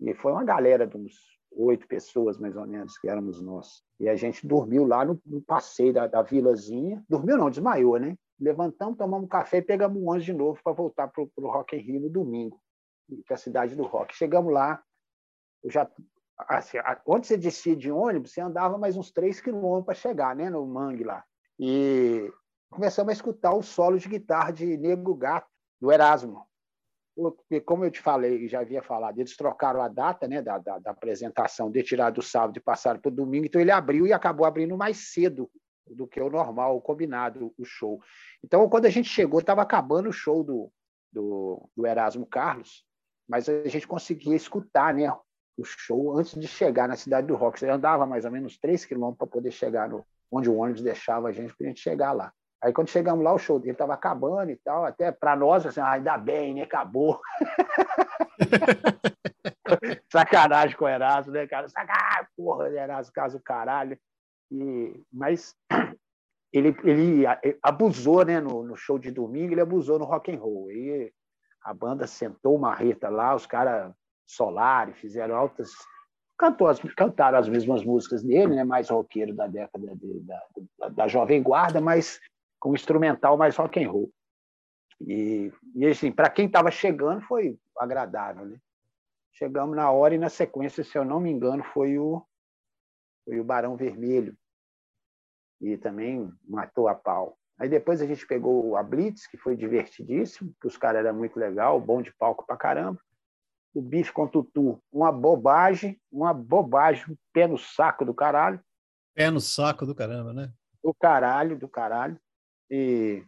E foi uma galera de uns oito pessoas, mais ou menos, que éramos nós. E a gente dormiu lá no, no passeio da, da vilazinha. Dormiu não, desmaiou, né? Levantamos, tomamos café e pegamos um ônibus de novo para voltar para o Rock in Rio no domingo é a cidade do rock. Chegamos lá, eu já assim, onde você descia de ônibus, você andava mais uns 3 quilômetros para chegar, né, no mangue lá. E começamos a escutar o solo de guitarra de Nego Gato, do Erasmo. Porque, como eu te falei, já havia falado, eles trocaram a data né, da, da, da apresentação de tirar do sábado e passar para o domingo, então ele abriu e acabou abrindo mais cedo do que o normal, o combinado, o show. Então, quando a gente chegou, estava acabando o show do, do, do Erasmo Carlos, mas a gente conseguia escutar né, o show antes de chegar na cidade do rock. Você andava mais ou menos 3 quilômetros para poder chegar no, onde o ônibus deixava a gente para a gente chegar lá. Aí quando chegamos lá, o show dele estava acabando e tal, até para nós, assim, ah, ainda bem, né? Acabou. Sacanagem com o Erasmo, né, cara? Sacanagem, porra, Erasmo, caso caralho. E, mas ele, ele abusou, né, no, no show de domingo, ele abusou no rock and roll. E a banda sentou uma reta lá, os caras Solar fizeram altas. Cantou as, cantaram as mesmas músicas dele, né? mais roqueiro da década de, da, da, da, Jovem Guarda, mas com instrumental mais rock and roll. E, e assim, para quem estava chegando foi agradável. Né? chegamos na hora e na sequência, se eu não me engano, foi o, foi o Barão Vermelho. E também matou a pau. Aí depois a gente pegou a Blitz, que foi divertidíssimo, que os caras eram muito legal, bom de palco pra caramba. O bife com tutu, uma bobagem, uma bobagem, pé no saco do caralho. Pé no saco do caramba, né? Do caralho, do caralho. E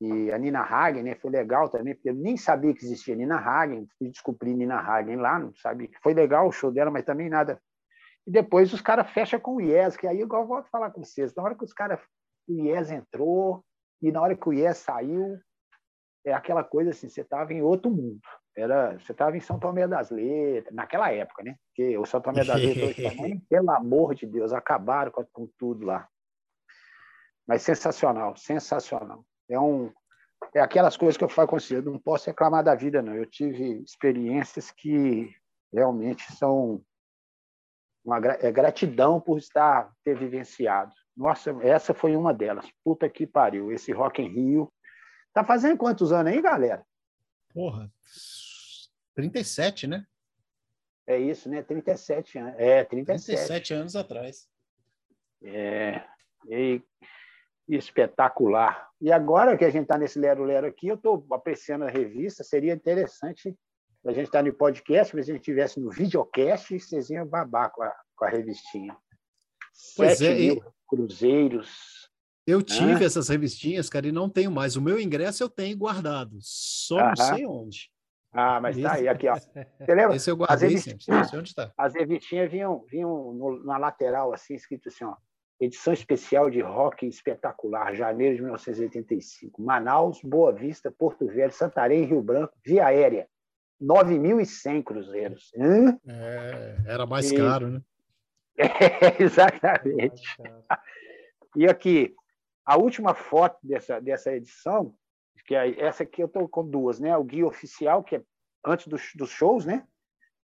e a Nina Hagen né, foi legal também, porque eu nem sabia que existia Nina Hagen, fui descobrir Nina Hagen lá, não sabia. Foi legal o show dela, mas também nada. E depois os caras fecham com o Yes, que aí igual eu volto a falar com vocês. Na hora que os caras, o Yes entrou, e na hora que o Yes saiu, é aquela coisa assim, você estava em outro mundo. Era, você estava em São Tomé das Letras, naquela época, né? Porque o São Tomé das Letras também, pelo amor de Deus, acabaram com, com tudo lá. Mas sensacional, sensacional. É, um, é aquelas coisas que eu falo com você, eu não posso reclamar da vida, não. Eu tive experiências que realmente são uma é gratidão por estar ter vivenciado. Nossa, essa foi uma delas. Puta que pariu, esse Rock em Rio. Tá fazendo quantos anos aí, galera? Porra, 37, né? É isso, né? 37 anos. É, 37. 37 anos atrás. É. E espetacular. E agora que a gente está nesse lero-lero aqui, eu estou apreciando a revista, seria interessante a gente estar tá no podcast, se a gente estivesse no videocast, vocês iam babar com a, com a revistinha. Pois Sete é, mil e... cruzeiros. Eu tive ah. essas revistinhas, cara, e não tenho mais. O meu ingresso eu tenho guardado, só Aham. não sei onde. Ah, mas está aí, aqui, ó. Você lembra? Esse eu guardei as sempre, não sei onde está. As revistinhas vinham, vinham no, na lateral, assim, escrito assim, ó, edição especial de rock espetacular, janeiro de 1985. Manaus, Boa Vista, Porto Velho, Santarém, Rio Branco, via aérea. 9.100 cruzeiros. É, era mais e... caro, né? É, exatamente. e aqui, a última foto dessa, dessa edição, que é, essa aqui eu estou com duas, né? O guia oficial, que é antes dos, dos shows, né?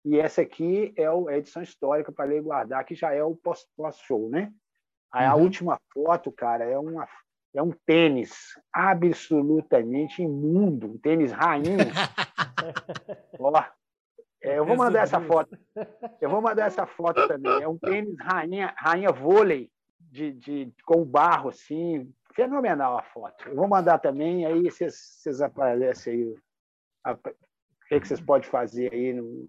E essa aqui é, é a edição histórica para ler e guardar, que já é o pós-show, né? Aí uhum. a última foto, cara, é, uma, é um tênis absolutamente imundo, um tênis rainha. Ó, é, eu vou mandar essa foto. Eu vou mandar essa foto também. É um tênis rainha, rainha vôlei de, de, com barro, assim. Fenomenal a foto. Eu vou mandar também, aí vocês, vocês aparecem aí. A, o que, que vocês podem fazer aí no,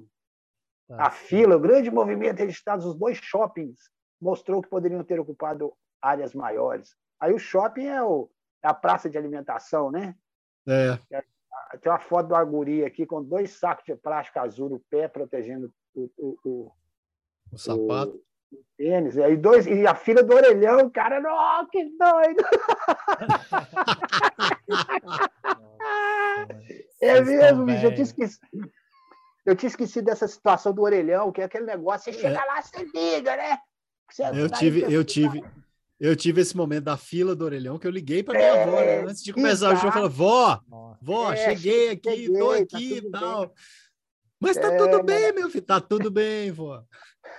tá a fila, o grande movimento registrado nos dois shoppings mostrou que poderiam ter ocupado áreas maiores. Aí o shopping é, o, é a praça de alimentação, né? É. Tem uma foto do Aguri aqui com dois sacos de plástico azul no pé, protegendo o, o, o, o sapato. O, tênis. E, dois, e a filha do orelhão, cara, oh, que doido! é mesmo, bicho, eu tinha esquecido. Eu tinha esquecido dessa situação do orelhão, que é aquele negócio, você chega é. lá, você liga, né? Eu tive, eu tive, eu tive esse momento da fila do orelhão que eu liguei para minha é, avó né? antes de começar exato. o show, falei: "Vó, vó, é, cheguei aqui, cheguei, tô tá aqui tá e tal". Bem. Mas tá é, tudo bem, meu filho, tá tudo bem, vó.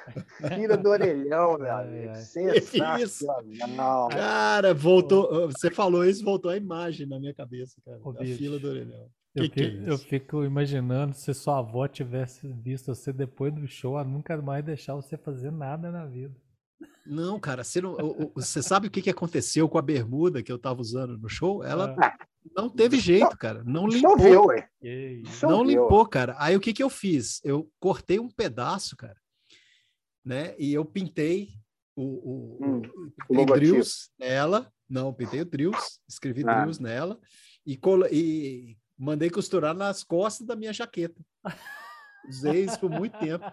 Fila do orelhão, meu amigo. Sensacional. Cara, voltou. Você falou isso, voltou a imagem na minha cabeça, cara. a fila do orelhão. Eu, que que é eu, fico imaginando se sua avó tivesse visto você depois do show, a nunca mais deixar você fazer nada na vida. Não, cara, você, não, você sabe o que, que aconteceu com a bermuda que eu tava usando no show? Ela ah. não teve jeito, cara. Não limpou. Choveu, ué. Não limpou, cara. Aí o que, que eu fiz? Eu cortei um pedaço, cara, né? E eu pintei o, o, hum, o, drills nela. Não, pintei o drills, escrevi ah. drills nela e, e mandei costurar nas costas da minha jaqueta. Usei isso por muito tempo.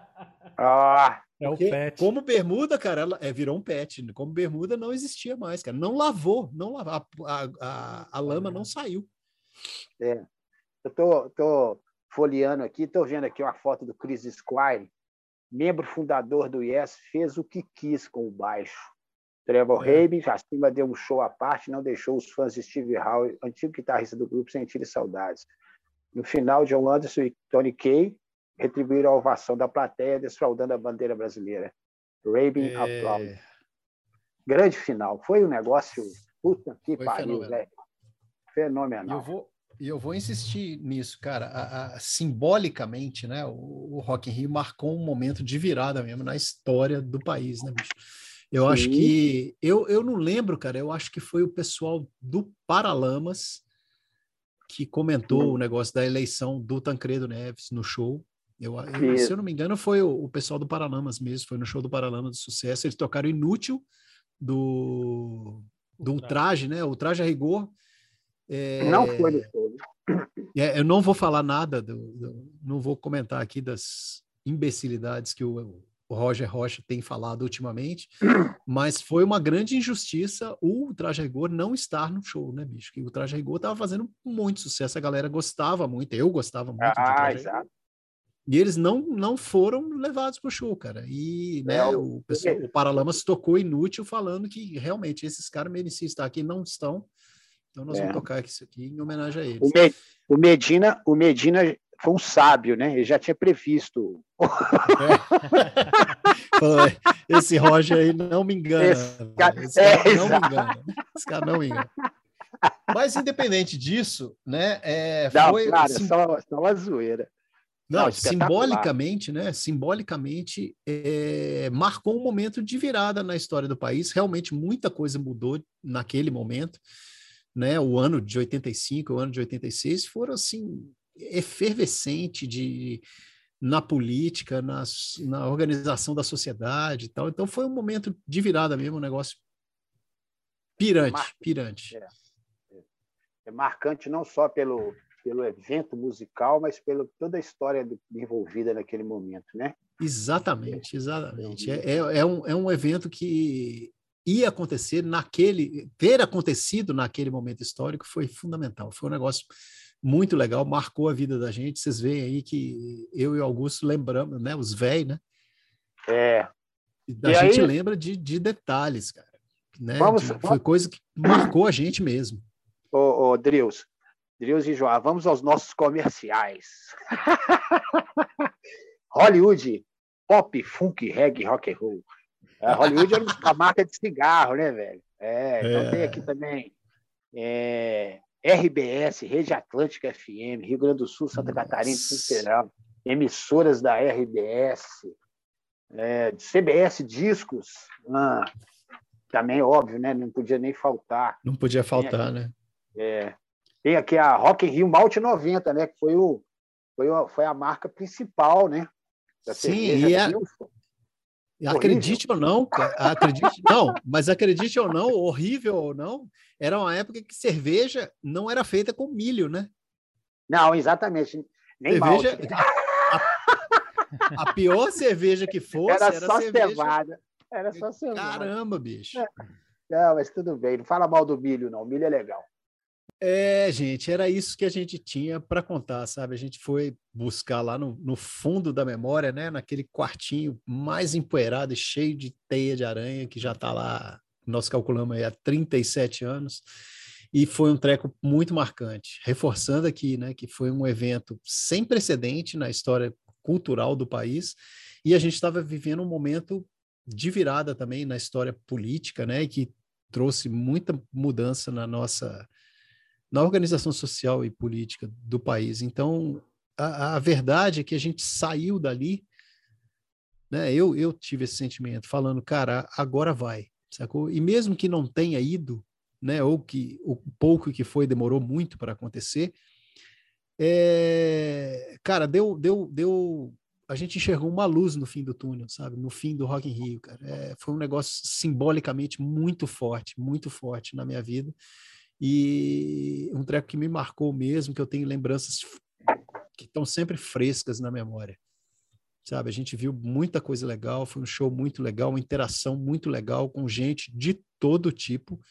Ah, é o pet. Como bermuda, cara, ela é, virou um pet. Como bermuda não existia mais, cara. Não lavou, não lavou. A, a, a, a lama não saiu. É. Eu tô, tô folheando aqui, tô vendo aqui uma foto do Chris Squire, membro fundador do Yes, fez o que quis com o baixo. Trevor é. Rabin, acima deu um show à parte, não deixou os fãs de Steve Howe, antigo guitarrista do grupo, sentirem saudades. No final, John Anderson e Tony Kay retribuíram a ovação da plateia, desfraudando a bandeira brasileira. Rabin é... aplaude. Grande final. Foi um negócio. Puta que Foi pariu, velho. Fenomenal. Eu vou, E eu vou insistir nisso, cara. A, a, simbolicamente, né? O, o Rock in Rio marcou um momento de virada mesmo na história do país, né, bicho? Eu Sim. acho que. Eu, eu não lembro, cara. Eu acho que foi o pessoal do Paralamas que comentou o negócio da eleição do Tancredo Neves no show. Eu, eu se eu não me engano, foi o, o, pessoal do Paralamas mesmo, foi no show do Paralamas do Sucesso. Eles tocaram Inútil do, do Ultraje, né? Ultraje a rigor. É, não foi no show. É, eu não vou falar nada, do, do, não vou comentar aqui das imbecilidades que o, o Roger Rocha tem falado ultimamente, mas foi uma grande injustiça o Traje Rigor não estar no show, né, bicho? Que o Traje Rigor estava fazendo muito sucesso, a galera gostava muito, eu gostava muito ah, exato. E eles não, não foram levados para o show, cara. E né, é, o, pessoal, o Paralamas tocou inútil falando que realmente esses caras mereciam estar aqui, não estão. Então nós é. vamos tocar isso aqui em homenagem a eles. O, Me, o Medina, o Medina foi um sábio, né? Ele já tinha previsto. É. Esse Roger aí não me engana. Esse cara, Esse cara é, não exato. me engana. Esse cara não me engana. Mas independente disso, né? É, não, foi, claro, sim... só, só uma zoeira. Não, não simbolicamente, né? Simbolicamente, é, marcou um momento de virada na história do país. Realmente, muita coisa mudou naquele momento. Né? O ano de 85, o ano de 86 foram assim efervescente de na política, nas, na organização da sociedade e tal. Então foi um momento de virada mesmo, um negócio pirante, pirante. É, é, é marcante não só pelo, pelo evento musical, mas pela toda a história envolvida naquele momento, né? Exatamente, exatamente. É, é, é, um, é um evento que ia acontecer naquele, ter acontecido naquele momento histórico foi fundamental. Foi um negócio muito legal, marcou a vida da gente. Vocês veem aí que eu e o Augusto lembramos, né? Os velhos, né? É. A e gente aí... lembra de, de detalhes, cara. Né? Vamos, de, foi coisa que marcou a gente mesmo. Ô, ô Drius, Drius e João, vamos aos nossos comerciais. Hollywood, pop, funk, reggae, rock and roll. É, Hollywood é uma marca de cigarro, né, velho? É, então é. tem aqui também é, RBS, Rede Atlântica FM, Rio Grande do Sul, Santa Catarina, Federal, emissoras da RBS, é, CBS Discos, ah, também óbvio, né? Não podia nem faltar. Não podia faltar, né? É, tem aqui a Rock in Rio Malte 90, né? Que foi, o, foi, a, foi a marca principal, né? Sim, e a, Acredite ou não, acredite, não, mas acredite ou não, horrível ou não, era uma época que cerveja não era feita com milho, né? Não, exatamente. Nem cerveja, a, a, pior cerveja que fosse era, era só cerveja... cevada. Era só cevada. Caramba, bicho. É. Não, mas tudo bem. Não fala mal do milho, não. O milho é legal. É, gente, era isso que a gente tinha para contar, sabe? A gente foi buscar lá no, no, fundo da memória, né? Naquele quartinho mais empoeirado e cheio de teia de aranha, que já está lá, nós calculamos aí há 37 anos, e foi um treco muito marcante. Reforçando aqui, né, que foi um evento sem precedente na história cultural do país, e a gente estava vivendo um momento de virada também na história política, né? Que trouxe muita mudança na nossa na organização social e política do país. Então, a, a verdade é que a gente saiu dali, né? Eu, eu tive esse sentimento, falando, cara, agora vai, sacou? E mesmo que não tenha ido, né? Ou que o pouco que foi demorou muito para acontecer, é, cara, deu, deu, deu. A gente enxergou uma luz no fim do túnel, sabe? No fim do Rock in Rio, cara. É, foi um negócio simbolicamente muito forte, muito forte na minha vida. E um treco que me marcou mesmo, que eu tenho lembranças que estão sempre frescas na memória. Sabe, a gente viu muita coisa legal, foi um show muito legal, uma interação muito legal com gente de todo tipo.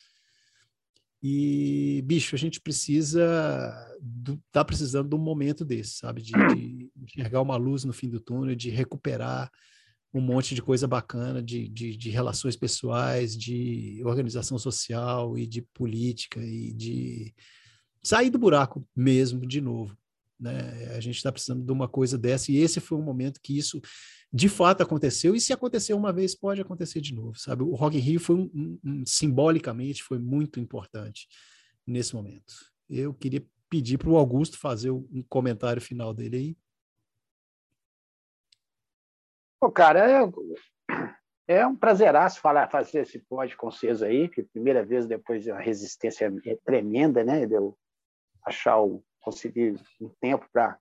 E, bicho, a gente precisa, do, tá precisando de um momento desse, sabe? De, de enxergar uma luz no fim do túnel, de recuperar um monte de coisa bacana de, de, de, relações pessoais, de organização social e de política e de sair do buraco mesmo de novo. Né? A gente está precisando de uma coisa dessa e esse foi um momento que isso de fato aconteceu e se aconteceu uma vez pode acontecer de novo, sabe? O Rock in Rio foi um, um, simbolicamente foi muito importante nesse momento. Eu queria pedir para o Augusto fazer um comentário final dele aí. Pô, cara, é, é um prazeraço falar, fazer esse pod com vocês aí, que primeira vez depois de uma resistência tremenda, né? De eu achar o, conseguir um tempo para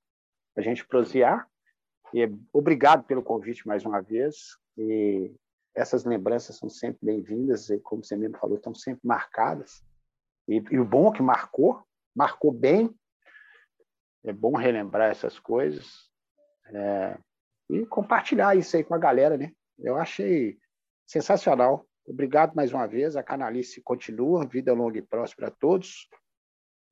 a gente prosear. E obrigado pelo convite mais uma vez. E essas lembranças são sempre bem-vindas, e como você mesmo falou, estão sempre marcadas. E, e, o bom é que marcou, marcou bem. É bom relembrar essas coisas é, e compartilhar isso aí com a galera, né? Eu achei sensacional. Obrigado mais uma vez. A Canalice continua, vida longa e próspera a todos.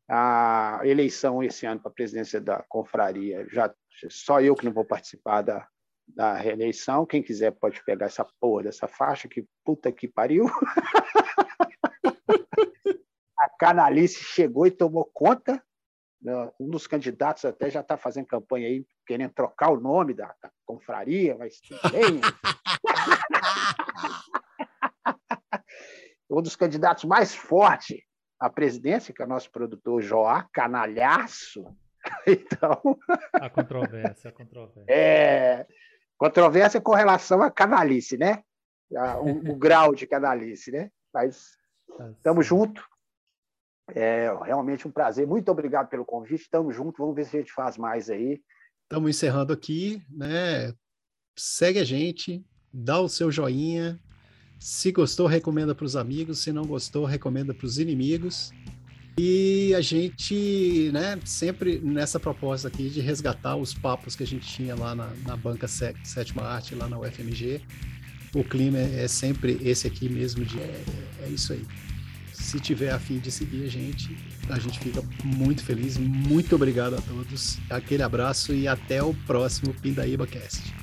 A eleição esse ano para a presidência da confraria, já só eu que não vou participar da, da reeleição. Quem quiser pode pegar essa porra dessa faixa, que puta que pariu. a canalice chegou e tomou conta. Né? Um dos candidatos até já está fazendo campanha aí, querendo trocar o nome da, da confraria, mas bem. um dos candidatos mais fortes a presidência, que é o nosso produtor Joá, canalhaço. Então. A controvérsia, a controvérsia. É, controvérsia com relação à canalice, né? O, o grau de canalice, né? Mas estamos tá juntos. É realmente um prazer. Muito obrigado pelo convite. Estamos juntos. Vamos ver se a gente faz mais aí. Estamos encerrando aqui, né? Segue a gente, dá o seu joinha, se gostou, recomenda para os amigos. Se não gostou, recomenda para os inimigos. E a gente, né, sempre nessa proposta aqui de resgatar os papos que a gente tinha lá na, na banca Sétima Arte, lá na UFMG. O clima é, sempre esse aqui mesmo, de é, é isso aí. Se tiver a fim de seguir a gente, a gente fica muito feliz. Muito obrigado a todos. Aquele abraço e até o próximo Pindaíba Cast.